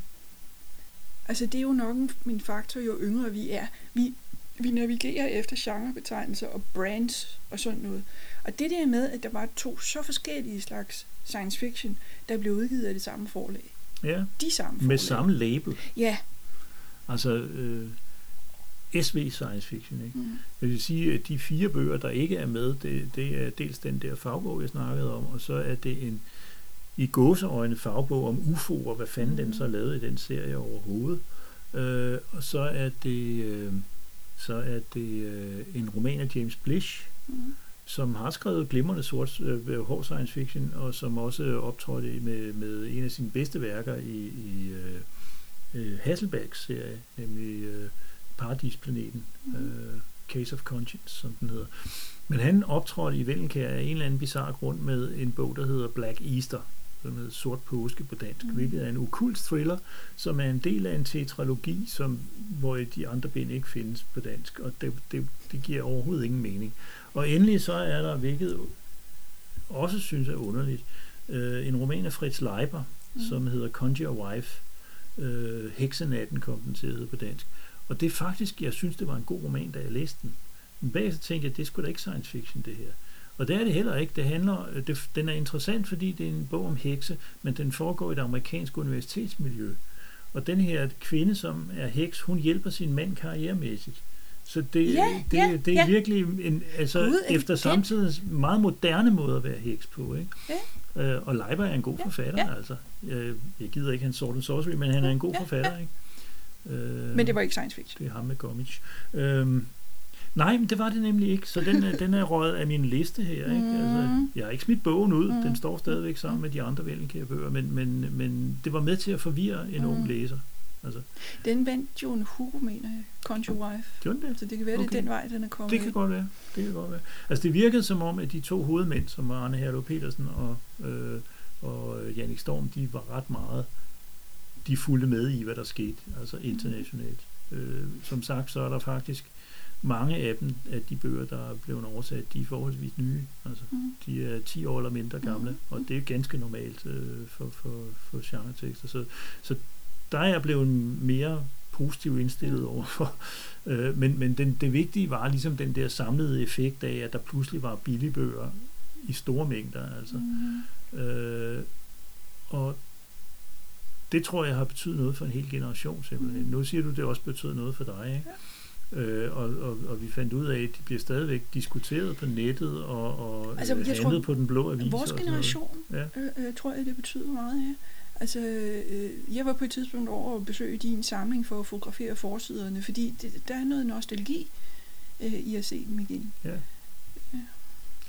altså det er jo nok min faktor, jo yngre vi er. Vi, vi navigerer efter genrebetegnelser og brands og sådan noget. Og det der med, at der var to så forskellige slags science fiction, der blev udgivet af det samme forlag. Ja, De samme forlag. med samme label. Ja. Altså øh, SV Science Fiction. Ikke? Mm. Jeg vil sige, at de fire bøger, der ikke er med, det, det er dels den der fagbog, jeg snakkede om, og så er det en i gåseøjne fagbog om UFO'er, hvad fanden mm. den så lavede i den serie overhovedet. Øh, og så er det, øh, så er det øh, en roman af James Blish, Mm. som har skrevet glimrende sort øh, hård science fiction, og som også optrådte med, med en af sine bedste værker i, i øh, øh, Hasselbachs serie, nemlig øh, Paradisplaneten, Mm. øh, Case of Conscience, som den hedder. Men han optrådte i Vellenkær af en eller anden bizarre grund med en bog, der hedder Black Easter, som hedder Sort Påske på dansk, Mm. hvilket er en okult thriller, som er en del af en tetralogi, som, hvor de andre bind ikke findes på dansk, og det, det, det giver overhovedet ingen mening. Og endelig så er der, hvilket også synes er underligt, øh, en roman af Fritz Leiber, mm. som hedder Conjure Wife. Øh, Heksenatten kom den til at hedde på dansk. Og det er faktisk, jeg synes, det var en god roman, da jeg læste den. Men bagefter tænkte jeg, det sgu da ikke science fiction, det her. Og det er det heller ikke. Det handler, øh, det, den er interessant, fordi det er en bog om hekse, men den foregår i et amerikansk universitetsmiljø. Og den her kvinde, som er heks, hun hjælper sin mand karrieremæssigt. Så det, Ja, det, ja, det er ja. virkelig en, altså Gud, er efter samtidens meget moderne måde at være heks på. Ikke? Øh, og Leiber er en god Ja, forfatter, ja. altså. Øh, jeg gider ikke hans Sword and Sorcery, men han er en god Ja, forfatter, ikke? Øh, Men det var ikke science fiction. det er ham med Gomich. Øhm, nej, men det var det nemlig ikke, så den er, den er røget af min liste her. Ikke? Altså, Mm. jeg har ikke smidt bogen ud, Mm. den står stadigvæk sammen med de andre Vellenkær bøger, men, men, men det var med til at forvirre en Mm. ung læser. Altså, Den vandt jo en Hugo, mener jeg. Conjure Wife. gjorde den det? Så det kan være, okay. det er den vej, den er kommet. Det kan godt være. Det kan godt være. Altså det virkede som om, at de to hovedmænd, som var Arne Herlov Petersen og, øh, og Jannik Storm, de var ret meget, de fulgte med i, hvad der skete, altså internationalt. Øh, som sagt, så er der faktisk mange af dem, af de bøger, der er blevet oversat, de er forholdsvis nye. Altså, Mm. de er 10 år eller mindre gamle, Mhm. og det er ganske normalt øh, for, for, for genretekster. Så, så der er jeg blevet mere positivt indstillet overfor. Øh, men men den, det vigtige var ligesom den der samlede effekt af, at der pludselig var billige bøger i store mængder. Altså. Mm. Øh, og det tror jeg har betydet noget for en hel generation simpelthen. Mhm. Nu siger du, det også betyder noget for dig, ikke? Øh, og, og, og vi fandt ud af, at de bliver stadigvæk diskuteret på nettet og, og Altså, jeg øh, tror, på den blå avis. Vores generation, Ja. øh, øh, tror jeg, det betyder meget, ja. Altså, øh, jeg var på et tidspunkt over at besøge din samling for at fotografere forsiderne, fordi det, der er noget nostalgi øh, i at se dem igen. Ja.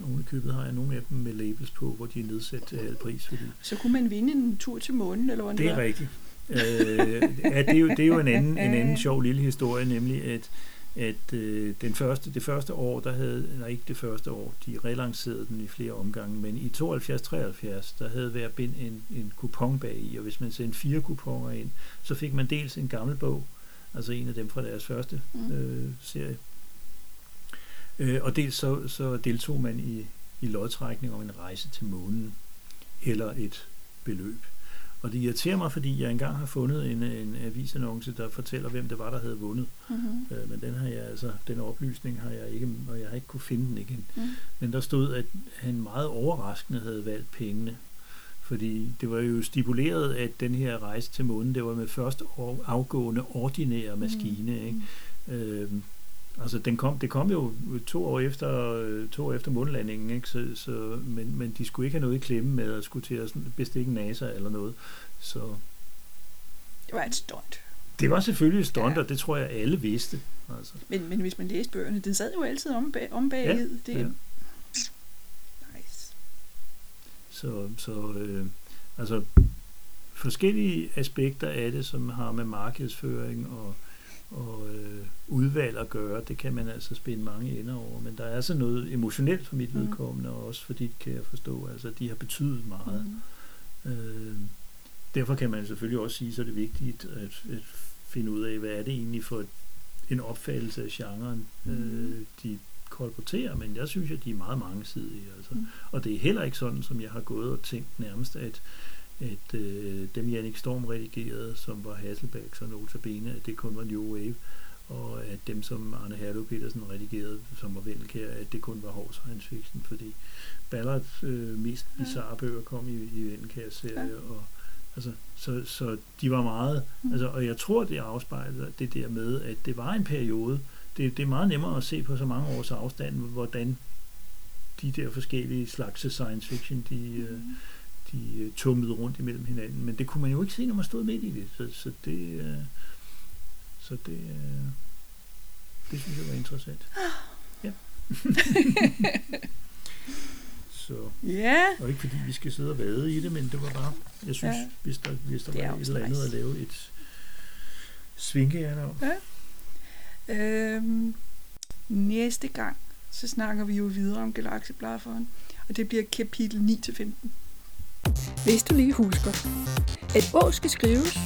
Oven i købet har jeg nogle af dem med labels på, hvor de er nedsat halv pris. Fordi Så kunne man vinde en tur til månen, eller hvordan det er var. rigtigt. øh, ja, det, er jo, det er jo en anden, en anden sjov lille historie, nemlig at at øh, den første, det første år, der havde, nej ikke det første år, de relancerede den i flere omgange, men i 72-73, der havde hver bind en, en kupon bag i, og hvis man sendte fire kuponer ind, så fik man dels en gammel bog, altså en af dem fra deres første Mm. øh, serie, øh, og dels så, så deltog man i, i lodtrækning om en rejse til månen, eller et beløb. Og det irriterer mig, fordi jeg engang har fundet en, en avisannonce, der fortæller, hvem det var, der havde vundet. Mm-hmm. Øh, men den har jeg altså, den oplysning har jeg ikke, og jeg har ikke kunne finde den igen. Mm. Men der stod, at han meget overraskende havde valgt pengene, Fordi det var jo stipuleret, at den her rejse til månen, det var med først afgående ordinære maskine. Mm. Ikke? Øhm, altså den kom, det kom jo to år efter, to år efter månelandingen, ikke? Så, så, men, men de skulle ikke have noget i klemme med at skulle til at bestikke NASA eller noget. Så det var et stunt. Det var selvfølgelig et stunt, ja. og det tror jeg alle vidste. Altså. Men, men hvis man læste bøgerne, den sad jo altid om, bag, om bagid. Ja, det, ja. Nice. Så, så øh, altså forskellige aspekter af det, som har med markedsføring og, og øh, udvalg at gøre, det kan man altså spænde mange ender over. Men der er altså noget emotionelt for mit mm. vedkommende, og også fordi, kan jeg forstå, altså de har betydet meget. Mm. Øh, derfor kan man selvfølgelig også sige, så er det vigtigt at, at finde ud af, hvad er det egentlig for en opfattelse af genren, mm. øh, de kolporterer, men jeg synes, at de er meget mangesidige. Altså. Mm. Og det er heller ikke sådan, som jeg har gået og tænkt nærmest, at, at øh, dem Jannik Storm redigerede, som var Hasselbacks og Notabene, at det kun var New Wave, og at dem, som Arne Herlov Petersen redigerede, som var Vendelkær, at det kun var hård science fiction, fordi Ballards øh, mest bizarre bøger kom i, i Vendelkærs serie, ja. og Altså, så, så de var meget, mm. altså, og jeg tror, det afspejler det der med, at det var en periode, det, det er meget nemmere at se på så mange års afstand, hvordan de der forskellige slags science fiction, de, øh, mm. De øh, tumlede rundt imellem hinanden, men det kunne man jo ikke se, når man stod midt i det, så, så det, øh, så det, det synes jeg var interessant. Ja. Så, ja. Og ikke fordi vi skal sidde og vade i det, men det var bare, jeg synes, ja. hvis der, hvis der var et eller andet at lave et svinkejern om. Ja. Øhm, næste gang, så snakker vi jo videre om Galaxeblafferen, og det bliver kapitel 9-15. Hvis du lige husker, at Å skal skrives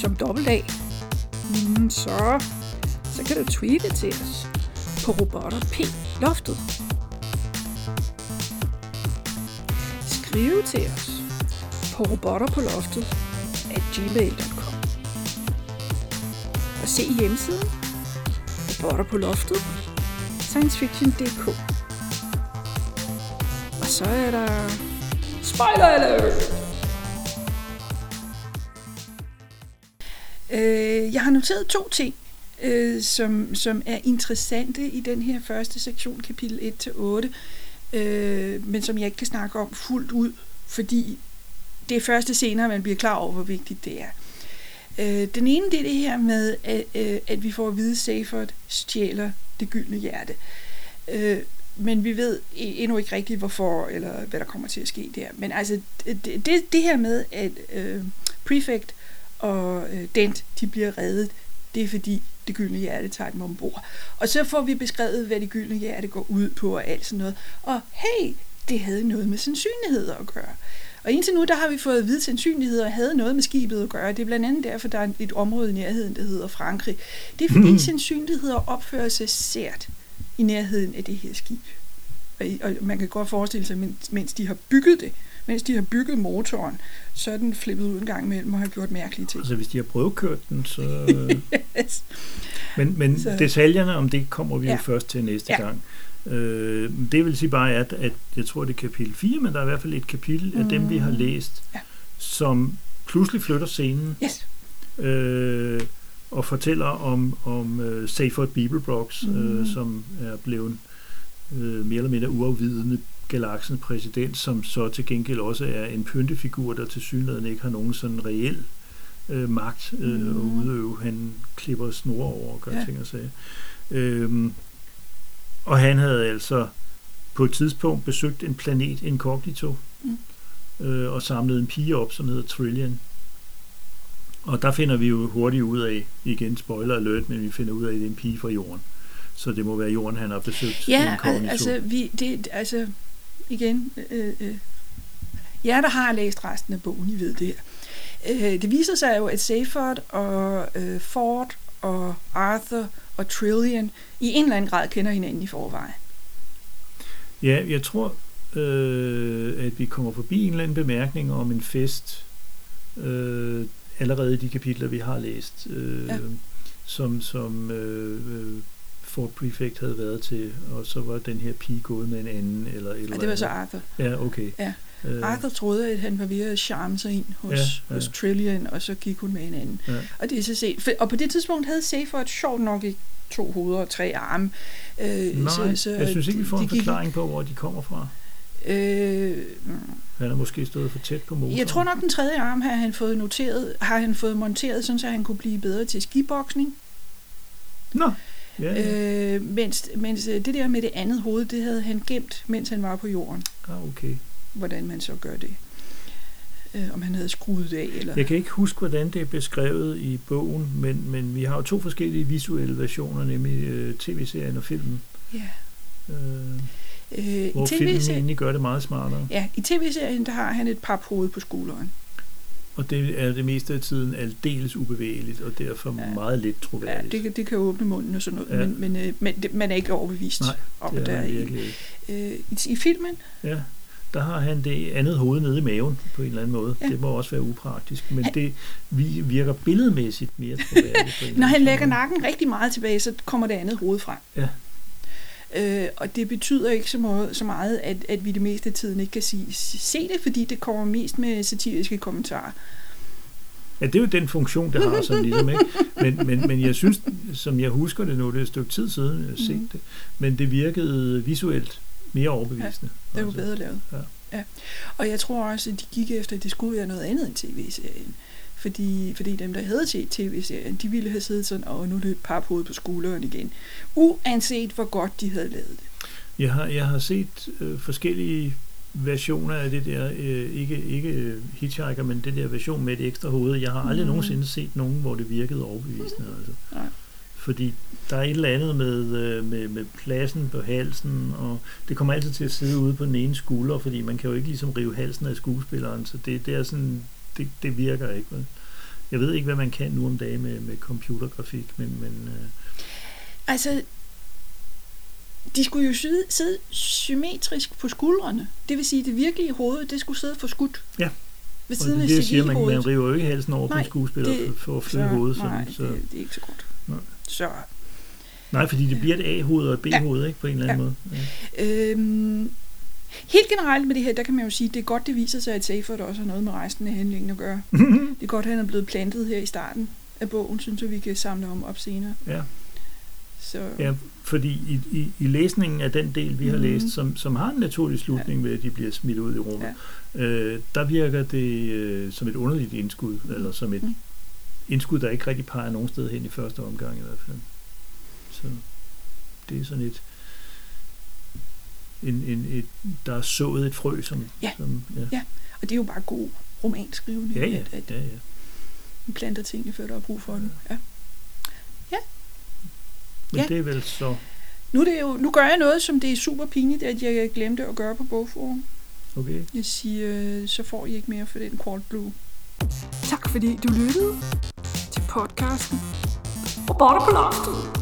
som dobbelt A, mm, så, så kan du tweete til os på robotter P loftet. Skrive til os på robotterpåloftet at gmail.com og se hjemmesiden Robotter på loftet sciencefiction.dk og så er der Spoiler alert! Øh, jeg har noteret to ting, øh, som, som er interessante i den her første sektion, kapitel 1-8 øh, men som jeg ikke kan snakke om fuldt ud, fordi det er første senere, man bliver klar over, hvor vigtigt det er. Øh, den ene det er det her med, at, øh, at vi får at vide, at Seyfert stjæler det gyldne hjerte. Øh, men vi ved endnu ikke rigtigt, hvorfor, eller hvad der kommer til at ske der. Men altså, det, det, det her med, at øh, Prefect og øh, Dent, de bliver reddet, det er fordi, det gyldne hjerte tager dem ombord. Og så får vi beskrevet, hvad det gyldne hjerte går ud på og alt sådan noget. Og hey, det havde noget med sandsynligheder at gøre. Og indtil nu, der har vi fået at vide, at sandsynligheder havde noget med skibet at gøre. Det er blandt andet derfor, der er et område i nærheden, der hedder Frankrig. Det er fordi mm. sandsynligheder opfører sig sært i nærheden af det her skib. Og, og man kan godt forestille sig, mens de har bygget det, mens de har bygget motoren, så er den flippet ud en gang imellem og har gjort mærkelige ting. Altså hvis de har prøvekørt den, så... yes. Men, men så. detaljerne om det kommer vi ja. jo først til næste ja. gang. Øh, det vil sige bare, at, at jeg tror, det er kapitel 4, men der er i hvert fald et kapitel af mm. dem, vi har mm. læst, ja. som pludselig flytter scenen. Yes. Øh, og fortæller om, om uh, Seyfert Bibelbrox, mm. øh, som er blevet øh, mere eller mindre uafvidende galaksens præsident, som så til gengæld også er en pyntefigur, der til synligheden ikke har nogen sådan reel øh, magt øh, mm. at udøve. Han klipper snor over og gør ja. ting og sager. Øhm, og han havde altså på et tidspunkt besøgt en planet incognito mm. øh, og samlet en pige op, som hedder Trillion. Og der finder vi jo hurtigt ud af, igen spoiler alert, men vi finder ud af, at det er en pige fra jorden. Så det må være jorden, han har besøgt. Ja, altså, vi, det, altså igen, øh, øh, jer der har læst resten af bogen, I ved det her. Øh, det viser sig jo, at Seyfert og øh, Ford og Arthur og Trillian i en eller anden grad kender hinanden i forvejen. Ja, jeg tror, øh, at vi kommer forbi en eller anden bemærkning om en fest, øh, allerede i de kapitler, vi har læst, øh, ja. som, som øh, øh Fort Prefect havde været til, og så var den her pige gået med en anden, eller et eller Ja, det var så Arthur. Ja, okay. Ja. Øh, Arthur troede, at han var ved at charme sig ind hos, Ja, ja, hos Trillian, og så gik hun med en anden. Ja. Og, det er så set. Og på det tidspunkt havde Seyfried sjovt nok ikke to hoveder og tre arme. Øh, Nej, jeg synes ikke, vi får en forklaring på, hvor de kommer fra. Øh, Han er måske stået for tæt på motoren. jeg tror nok, den tredje arm har han fået noteret, har han fået monteret, sådan så han kunne blive bedre til skiboksning. Nå, ja, ja. Øh, mens, mens øh, det der med det andet hoved, det havde han gemt, mens han var på jorden. Ah, okay. Hvordan man så gør det. Øh, om han havde skruet det af, eller... Jeg kan ikke huske, hvordan det er beskrevet i bogen, men, men vi har jo to forskellige visuelle versioner, nemlig øh, tv-serien og filmen. Ja. Øh, Øh, hvor I filmen tv-serien, egentlig gør det meget smartere. ja, i tv-serien, der har han et paphoved på skulderen. Og det er det meste af tiden aldeles ubevægeligt, og derfor Ja. meget lidt Ja, troværdigt. det, kan- det kan åbne munden og sådan noget, Ja. ja. men, men, øh, men det, man er ikke overbevist Nej, om, det at der er en. Øh, i, I filmen, Ja, der har han det andet hoved nede i maven på en eller anden måde. Ja. Det må også være upraktisk, men Han- det vi- virker billedmæssigt mere troværdigt. når han lægger nakken rigtig meget tilbage, så kommer det andet hoved frem. Ja. Øh, og det betyder ikke så meget, så meget at, at vi det meste af tiden ikke kan sige, se det, fordi det kommer mest med satiriske kommentarer. Ja, det er jo den funktion, det har sådan ligesom, ikke? Men, men, men jeg synes, som jeg husker det nu, det er et stykke tid siden, jeg har set Mhm. det, men det virkede visuelt mere overbevisende. Det var også. bedre lavet. Ja. Ja. Og jeg tror også, at de gik efter, at det skulle være noget andet end tv-serien. Fordi, fordi dem, der havde set tv-serien, de ville have siddet sådan, og nu løb paphoved på skulderen igen. Uanset hvor godt de havde lavet det. Jeg har, jeg har set øh, forskellige versioner af det der, øh, ikke, ikke øh, hitchhiker, men det der version med et ekstra hoved. Jeg har aldrig Mhm. nogensinde set nogen, hvor det virkede overbevisende. Altså. Nej. Fordi der er et eller andet med, øh, med, med pladsen på halsen, og det kommer altid til at sidde ude på den ene skulder, fordi man kan jo ikke ligesom rive halsen af skuespilleren, så det, det er sådan, det, det virker ikke. Vel? Jeg ved ikke, hvad man kan nu om dagen med, med computergrafik, men, men øh, Altså, de skulle jo sidde, sidde symmetrisk på skuldrene. Det vil sige, at det virkelige hoved, det skulle sidde for skudt. Ja. Ved og siden det, er det, jeg siger, man, man river jo ikke halsen over på en Nej, skuespiller det- for, at flytte hovedet. Sådan, nej, så. det, det er ikke så godt. Nej. Så, Nej, fordi det Ja. bliver et A-hoved og et B-hoved, ikke? På en eller anden måde. Ja. øhm, helt generelt med det her, der kan man jo sige, at det er godt, det viser sig, at Seyfried også har noget med resten af handlingen at gøre. Det er godt, at han er blevet plantet her i starten af bogen, synes jeg, vi kan samle om op senere. ja. Så, ja, fordi i, i, i læsningen af den del, vi har Mhm. læst, som, som har en naturlig slutning ved, at de bliver smidt ud i rummet, øh, der virker det øh, som et underligt indskud, eller som et Mhm. indskud, der ikke rigtig peger nogen sted hen i første omgang i hvert fald. Så det er sådan et, en, en, et der er sået et frø, som, Ja. som ja. Ja. Og det er jo bare god romanskrivning, Ja, ja, at, at ja, ja. man planter tingene, før der er brug for dem. Ja. Men Ja. det er vel så Nu, er det jo, nu gør jeg noget, som det er super pinligt, at jeg glemte at gøre på bogforum. okay. Jeg siger, øh, så får I ikke mere for den Quad Blue. Tak fordi du lyttede til podcasten. Robotter på loftet.